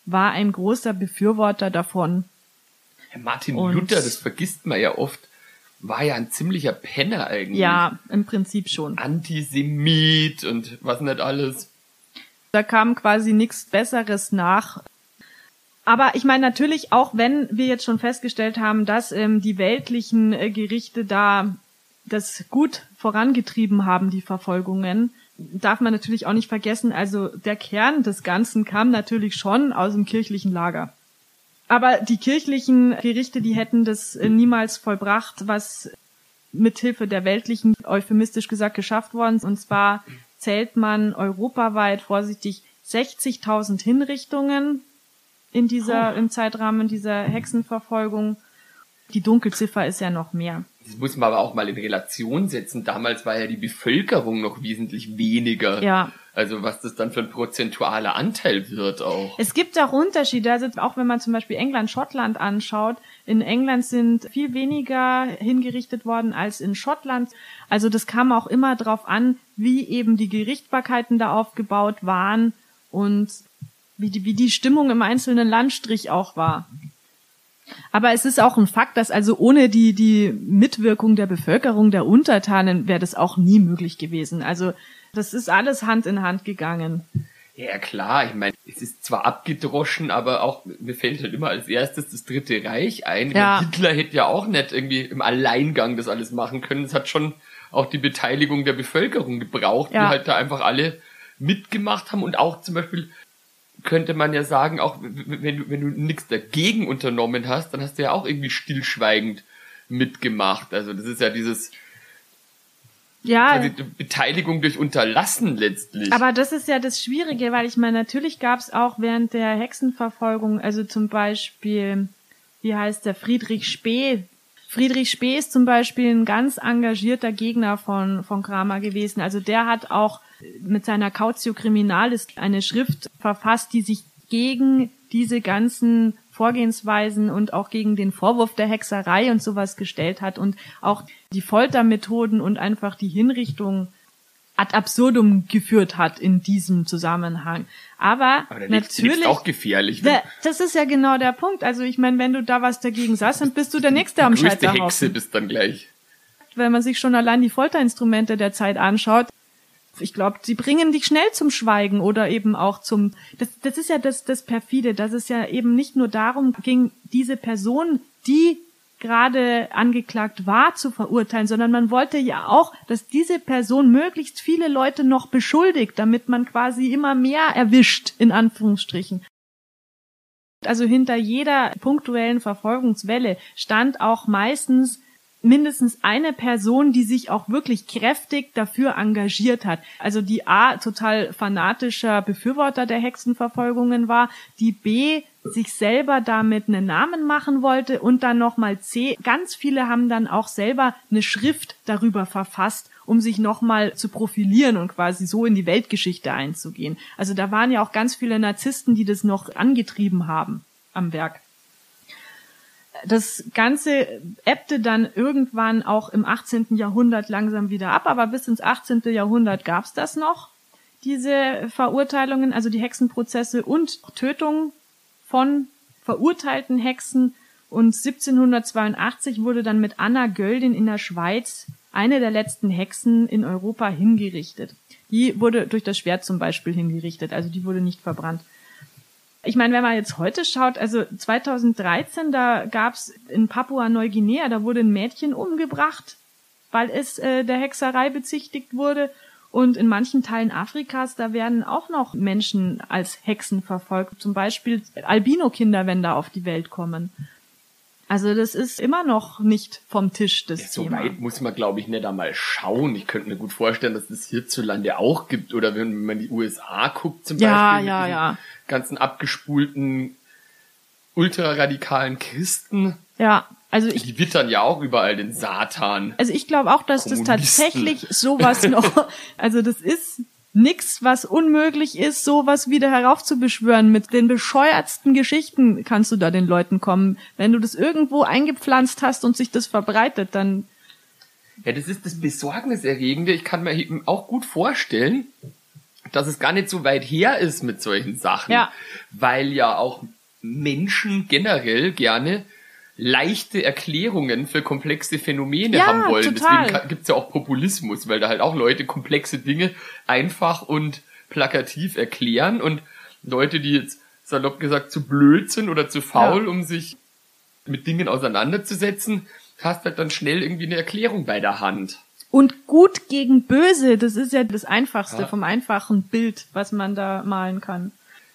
war ein großer Befürworter davon. Martin und Luther, das vergisst man ja oft, war ja ein ziemlicher Penner eigentlich. Ja, im Prinzip schon. Antisemit und was nicht alles. Da kam quasi nichts Besseres nach. Aber ich meine natürlich, auch wenn wir jetzt schon festgestellt haben, dass ähm, die weltlichen äh, Gerichte da das gut vorangetrieben haben, die Verfolgungen, darf man natürlich auch nicht vergessen, also der Kern des Ganzen kam natürlich schon aus dem kirchlichen Lager. Aber die kirchlichen Gerichte, die hätten das äh, niemals vollbracht, was mithilfe der weltlichen, euphemistisch gesagt, geschafft worden. Und zwar zählt man europaweit vorsichtig 60.000 Hinrichtungen in dieser, oh. im Zeitrahmen dieser Hexenverfolgung. Die Dunkelziffer ist ja noch mehr. Das muss man aber auch mal in Relation setzen. Damals war ja die Bevölkerung noch wesentlich weniger. Ja. Also was das dann für ein prozentualer Anteil wird auch. Es gibt auch Unterschiede. Also auch wenn man zum Beispiel England, Schottland anschaut. In England sind viel weniger hingerichtet worden als in Schottland. Also das kam auch immer darauf an, wie eben die Gerichtbarkeiten da aufgebaut waren und wie die, wie die Stimmung im einzelnen Landstrich auch war. Aber es ist auch ein Fakt, dass also ohne die, die Mitwirkung der Bevölkerung, der Untertanen, wäre das auch nie möglich gewesen. Also das ist alles Hand in Hand gegangen. Ja, klar, ich meine, es ist zwar abgedroschen, aber auch, mir fällt halt immer als erstes das Dritte Reich ein. Ja. Hitler hätte ja auch nicht irgendwie im Alleingang das alles machen können. Es hat schon auch die Beteiligung der Bevölkerung gebraucht, ja. die halt da einfach alle mitgemacht haben und auch zum Beispiel könnte man ja sagen, auch wenn du, wenn du nichts dagegen unternommen hast, dann hast du ja auch irgendwie stillschweigend mitgemacht. Also das ist ja dieses ja, Beteiligung durch Unterlassen letztlich. Aber das ist ja das Schwierige, weil ich meine, natürlich gab es auch während der Hexenverfolgung, also zum Beispiel, wie heißt der, Friedrich Spee. Friedrich Spee ist zum Beispiel ein ganz engagierter Gegner von, von Kramer gewesen. Also der hat auch mit seiner Cautio Criminalis eine Schrift verfasst, die sich gegen diese ganzen Vorgehensweisen und auch gegen den Vorwurf der Hexerei und sowas gestellt hat und auch die Foltermethoden und einfach die Hinrichtung ad absurdum geführt hat in diesem Zusammenhang. Aber, Aber natürlich auch gefährlich. Der, das ist ja genau der Punkt. Also ich meine, wenn du da was dagegen sagst, dann bist du der nächste am Scheiterhaufen. Hexe bist dann gleich. Wenn man sich schon allein die Folterinstrumente der Zeit anschaut, ich glaube, sie bringen dich schnell zum Schweigen oder eben auch zum. Das, das ist ja das, das perfide, dass es ja eben nicht nur darum ging, diese Person, die gerade angeklagt war, zu verurteilen, sondern man wollte ja auch, dass diese Person möglichst viele Leute noch beschuldigt, damit man quasi immer mehr erwischt, in Anführungsstrichen. Also hinter jeder punktuellen Verfolgungswelle stand auch meistens mindestens eine Person, die sich auch wirklich kräftig dafür engagiert hat. Also die A total fanatischer Befürworter der Hexenverfolgungen war, die B sich selber damit einen Namen machen wollte und dann nochmal C, ganz viele haben dann auch selber eine Schrift darüber verfasst, um sich nochmal zu profilieren und quasi so in die Weltgeschichte einzugehen. Also da waren ja auch ganz viele Narzissten, die das noch angetrieben haben am Werk. Das Ganze ebbte dann irgendwann auch im 18. Jahrhundert langsam wieder ab, aber bis ins 18. Jahrhundert gab's das noch, diese Verurteilungen, also die Hexenprozesse und Tötungen von verurteilten Hexen. Und 1782 wurde dann mit Anna Göldin in der Schweiz eine der letzten Hexen in Europa hingerichtet. Die wurde durch das Schwert zum Beispiel hingerichtet, also die wurde nicht verbrannt. Ich meine, wenn man jetzt heute schaut, also 2013, da gab's in Papua-Neuguinea, da wurde ein Mädchen umgebracht, weil es äh, der Hexerei bezichtigt wurde. Und in manchen Teilen Afrikas, da werden auch noch Menschen als Hexen verfolgt. Zum Beispiel Albino-Kinder, wenn da auf die Welt kommen. Also das ist immer noch nicht vom Tisch, das ja, so Thema. So weit muss man, glaube ich, nicht einmal schauen. Ich könnte mir gut vorstellen, dass es das hierzulande auch gibt. Oder wenn man die USA guckt zum ja, Beispiel. Ja, ja, ja ganzen abgespulten ultraradikalen Christen. Ja, also ich. Die wittern ja auch überall den Satan. Also ich glaube auch, dass das tatsächlich sowas noch, [laughs] also das ist nix, was unmöglich ist, sowas wieder heraufzubeschwören. Mit den bescheuertsten Geschichten kannst du da den Leuten kommen. Wenn du das irgendwo eingepflanzt hast und sich das verbreitet, dann. Ja, das ist das Besorgniserregende. Ich kann mir eben auch gut vorstellen, dass es gar nicht so weit her ist mit solchen Sachen. Ja. Weil ja auch Menschen generell gerne leichte Erklärungen für komplexe Phänomene Ja, haben wollen. total. Deswegen gibt's ja auch Populismus, weil da halt auch Leute komplexe Dinge einfach und plakativ erklären und Leute, die jetzt salopp gesagt zu blöd sind oder zu faul, Ja. um sich mit Dingen auseinanderzusetzen, hast halt dann schnell irgendwie eine Erklärung bei der Hand. Und gut gegen böse, das ist ja das Einfachste Ja. vom einfachen Bild, was man da malen kann.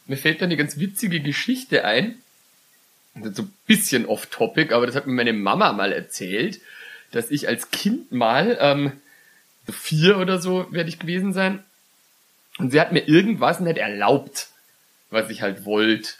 Mir fällt da eine ganz witzige Geschichte ein. Das ist so ein bisschen off-topic, aber das hat mir meine Mama mal erzählt, dass ich als Kind mal, ähm, so vier oder so werde ich gewesen sein, und sie hat mir irgendwas nicht erlaubt, was ich halt wollte.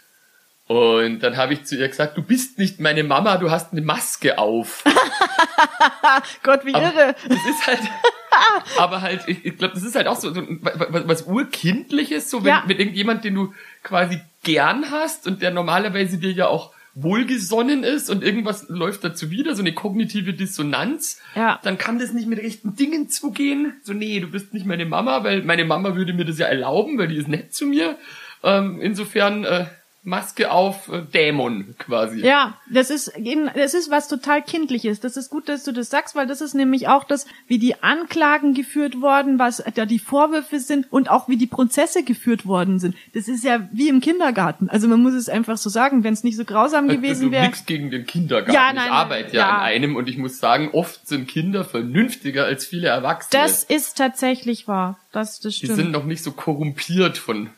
Und dann habe ich zu ihr gesagt, du bist nicht meine Mama, du hast eine Maske auf. [laughs] Gott, wie Aber irre. Das ist halt, [laughs] aber halt, ich, ich glaube, das ist halt auch so, so was, was urkindliches, so wenn Ja. mit irgendjemand, den du quasi gern hast und der normalerweise dir ja auch wohlgesonnen ist und irgendwas läuft dazu wieder, so eine kognitive Dissonanz, Ja. dann kann das nicht mit rechten Dingen zugehen. So, nee, du bist nicht meine Mama, weil meine Mama würde mir das ja erlauben, weil die ist nett zu mir. Ähm, insofern, äh, Maske auf, äh, Dämon quasi. Ja, das ist das ist was total kindliches. Das ist gut, dass du das sagst, weil das ist nämlich auch das, wie die Anklagen geführt worden, was da die Vorwürfe sind und auch wie die Prozesse geführt worden sind. Das ist ja wie im Kindergarten. Also man muss es einfach so sagen, wenn es nicht so grausam gewesen also wäre. nichts gegen den Kindergarten. Ja, nein, ich arbeite ja, ja. an einem und ich muss sagen, oft sind Kinder vernünftiger als viele Erwachsene. Das ist tatsächlich wahr. Das, das Die stimmt. sind noch nicht so korrumpiert von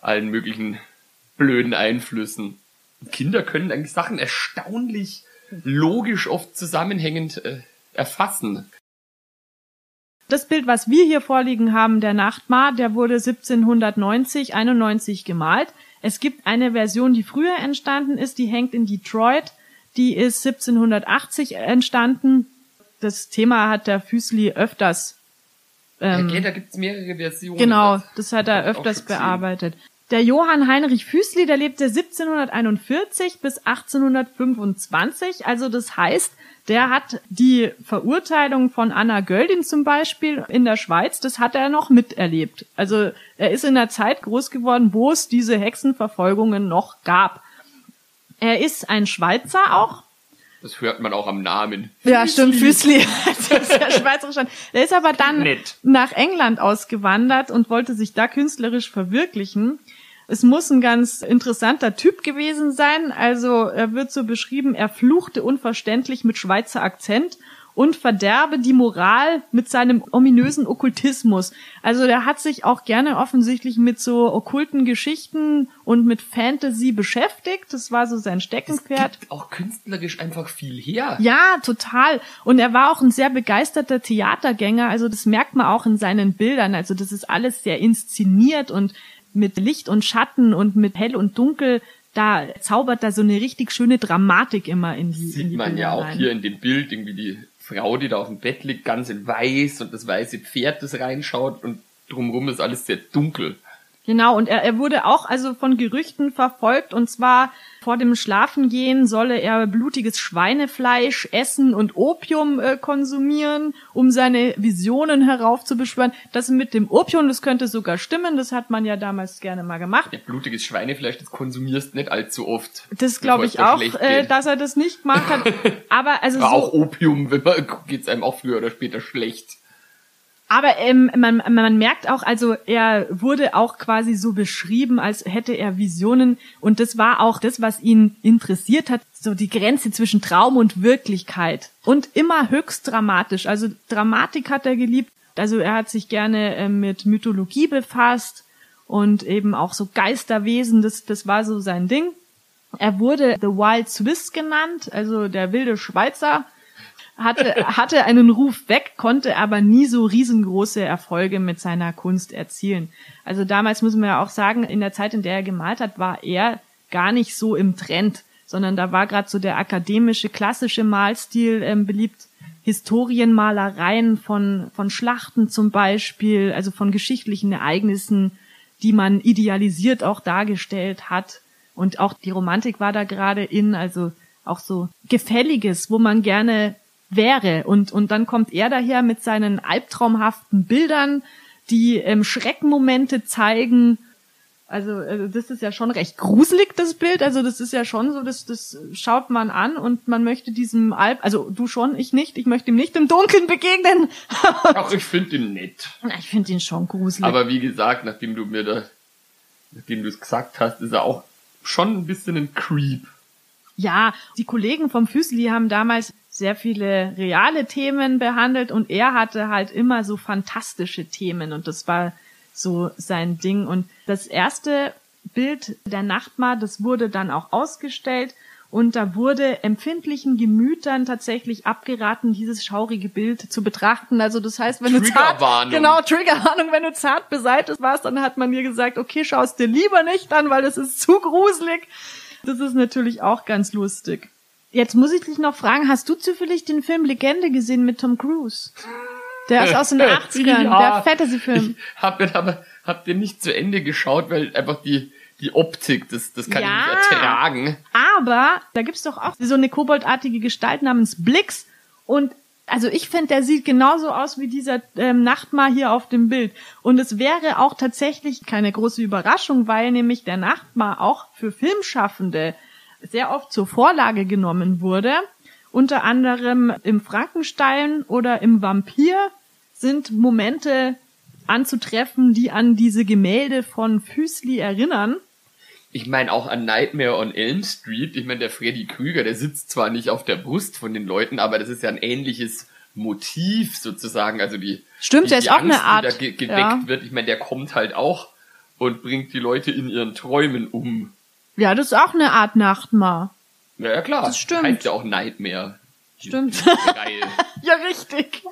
allen möglichen blöden Einflüssen. Kinder können eigentlich Sachen erstaunlich logisch oft zusammenhängend äh, erfassen. Das Bild, was wir hier vorliegen haben, der Nachtmar, der wurde 1790, 91 gemalt. Es gibt eine Version, die früher entstanden ist, die hängt in Detroit. Die ist 1780 entstanden. Das Thema hat der Füßli öfters. Ähm, okay, da gibt's mehrere Versionen. Genau, das hat er öfters bearbeitet. Der Johann Heinrich Füßli, der lebte 1741 bis 1825. Also das heißt, der hat die Verurteilung von Anna Göldin zum Beispiel in der Schweiz, das hat er noch miterlebt. Also er ist in der Zeit groß geworden, wo es diese Hexenverfolgungen noch gab. Er ist ein Schweizer auch, Das hört man auch am Namen. ja, stimmt, Füßli. [laughs] Das ist ja schweizerisch. Der ist aber dann Nett. nach England ausgewandert und wollte sich da künstlerisch verwirklichen. Es muss ein ganz interessanter Typ gewesen sein. Also er wird so beschrieben, er fluchte unverständlich mit Schweizer Akzent und verderbe die Moral mit seinem ominösen Okkultismus. Also der hat sich auch gerne offensichtlich mit so okkulten Geschichten und mit Fantasy beschäftigt. Das war so sein Es Steckenpferd. gibt auch künstlerisch einfach viel her. Ja, total. Und er war auch ein sehr begeisterter Theatergänger. Also das merkt man auch in seinen Bildern. Also das ist alles sehr inszeniert und mit Licht und Schatten und mit Hell und Dunkel. Da zaubert da so eine richtig schöne Dramatik immer in die, in Sieht die man Bilder ja auch rein. hier in dem Bild, irgendwie die Frau, die da auf dem Bett liegt, ganz in weiß und das weiße Pferd, das reinschaut und drumherum ist alles sehr dunkel. Genau, und er, er wurde auch also von Gerüchten verfolgt und zwar vor dem Schlafengehen solle er blutiges Schweinefleisch essen und Opium äh, konsumieren, um seine Visionen heraufzubeschwören. Das mit dem Opium, das könnte sogar stimmen, das hat man ja damals gerne mal gemacht. Ja, blutiges Schweinefleisch, das konsumierst nicht allzu oft. Das glaube ich auch, äh, dass er das nicht gemacht hat. [laughs] Aber also Aber so, auch Opium, wenn man geht's einem auch früher oder später schlecht. Aber ähm, man, man merkt auch, also er wurde auch quasi so beschrieben, als hätte er Visionen. Und das war auch das, was ihn interessiert hat, so die Grenze zwischen Traum und Wirklichkeit. Und immer höchst dramatisch. Also Dramatik hat er geliebt, also er hat sich gerne äh, mit Mythologie befasst und eben auch so Geisterwesen, das, das war so sein Ding. Er wurde The Wild Swiss genannt, also der wilde Schweizer hatte, hatte einen Ruf weg, konnte aber nie so riesengroße Erfolge mit seiner Kunst erzielen. Also damals muss man ja auch sagen, in der Zeit, in der er gemalt hat, war er gar nicht so im Trend, sondern da war gerade so der akademische, klassische Malstil ähm, beliebt. Historienmalereien von, von Schlachten zum Beispiel, also von geschichtlichen Ereignissen, die man idealisiert auch dargestellt hat. Und auch die Romantik war da gerade in, also auch so Gefälliges, wo man gerne wäre. Und, und dann kommt er daher mit seinen albtraumhaften Bildern, die ähm, Schreckmomente zeigen. Also, also das ist ja schon recht gruselig, das Bild. Also das ist ja schon so, das, das schaut man an und man möchte diesem Alp, also du schon, ich nicht, ich möchte ihm nicht im Dunkeln begegnen. [laughs] Ach, ich finde ihn nett. Ich finde ihn schon gruselig. Aber wie gesagt, nachdem du mir da, nachdem du es gesagt hast, ist er auch schon ein bisschen ein Creep. Ja, die Kollegen vom Füßli haben damals sehr viele reale Themen behandelt und er hatte halt immer so fantastische Themen und das war so sein Ding. Und das erste Bild der Nachtmar, das wurde dann auch ausgestellt und da wurde empfindlichen Gemütern tatsächlich abgeraten, dieses schaurige Bild zu betrachten. Also das heißt, wenn du zart, genau Triggerwarnung, wenn du zart beseitigt warst, dann hat man dir gesagt, okay, schau es dir lieber nicht an, weil das ist zu gruselig. Das ist natürlich auch ganz lustig. Jetzt muss ich dich noch fragen, hast du zufällig den Film Legende gesehen mit Tom Cruise? Der ist aus den [laughs] 80ern, ja, der Fantasy-Film. Hab mir aber, hab den nicht zu Ende geschaut, weil einfach die, die Optik, das, das kann ja, ich nicht ertragen. Aber da gibt's doch auch so eine koboldartige Gestalt namens Blix und also ich finde, der sieht genauso aus wie dieser ähm, Nachtmar hier auf dem Bild. Und es wäre auch tatsächlich keine große Überraschung, weil nämlich der Nachtmar auch für Filmschaffende sehr oft zur Vorlage genommen wurde. Unter anderem im Frankenstein oder im Vampir sind Momente anzutreffen, die an diese Gemälde von Füßli erinnern ich meine auch an Nightmare on Elm Street. Ich meine, der Freddy Krüger, der sitzt zwar nicht auf der Brust von den Leuten, aber das ist ja ein ähnliches Motiv sozusagen. Also die stimmt, die, der ist auch eine Art, die da ge gedeckt ja. wird. Ich meine, der kommt halt auch und bringt die Leute in ihren Träumen um. Ja, das ist auch eine Art Nachtmar. Ja, ja klar. Das stimmt. Heißt ja auch Nightmare. Stimmt. Geil. [laughs] ja, richtig.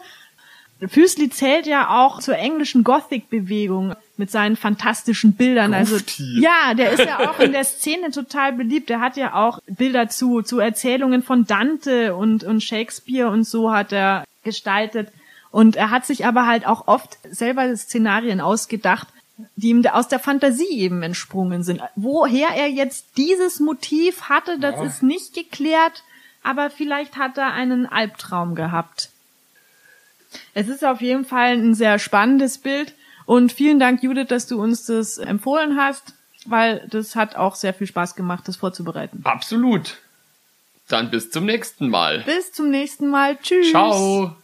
Füßli zählt ja auch zur englischen Gothic-Bewegung mit seinen fantastischen Bildern. Also ja, der ist ja auch in der Szene total beliebt. Der hat ja auch Bilder zu zu Erzählungen von Dante und und Shakespeare und so hat er gestaltet. Und er hat sich aber halt auch oft selber Szenarien ausgedacht, die ihm aus der Fantasie eben entsprungen sind. Woher er jetzt dieses Motiv hatte, das ja. ist nicht geklärt, aber vielleicht hat er einen Albtraum gehabt. Es ist auf jeden Fall ein sehr spannendes Bild und vielen Dank, Judith, dass du uns das empfohlen hast, weil das hat auch sehr viel Spaß gemacht, das vorzubereiten. Absolut. Dann bis zum nächsten Mal. Bis zum nächsten Mal. Tschüss. Ciao.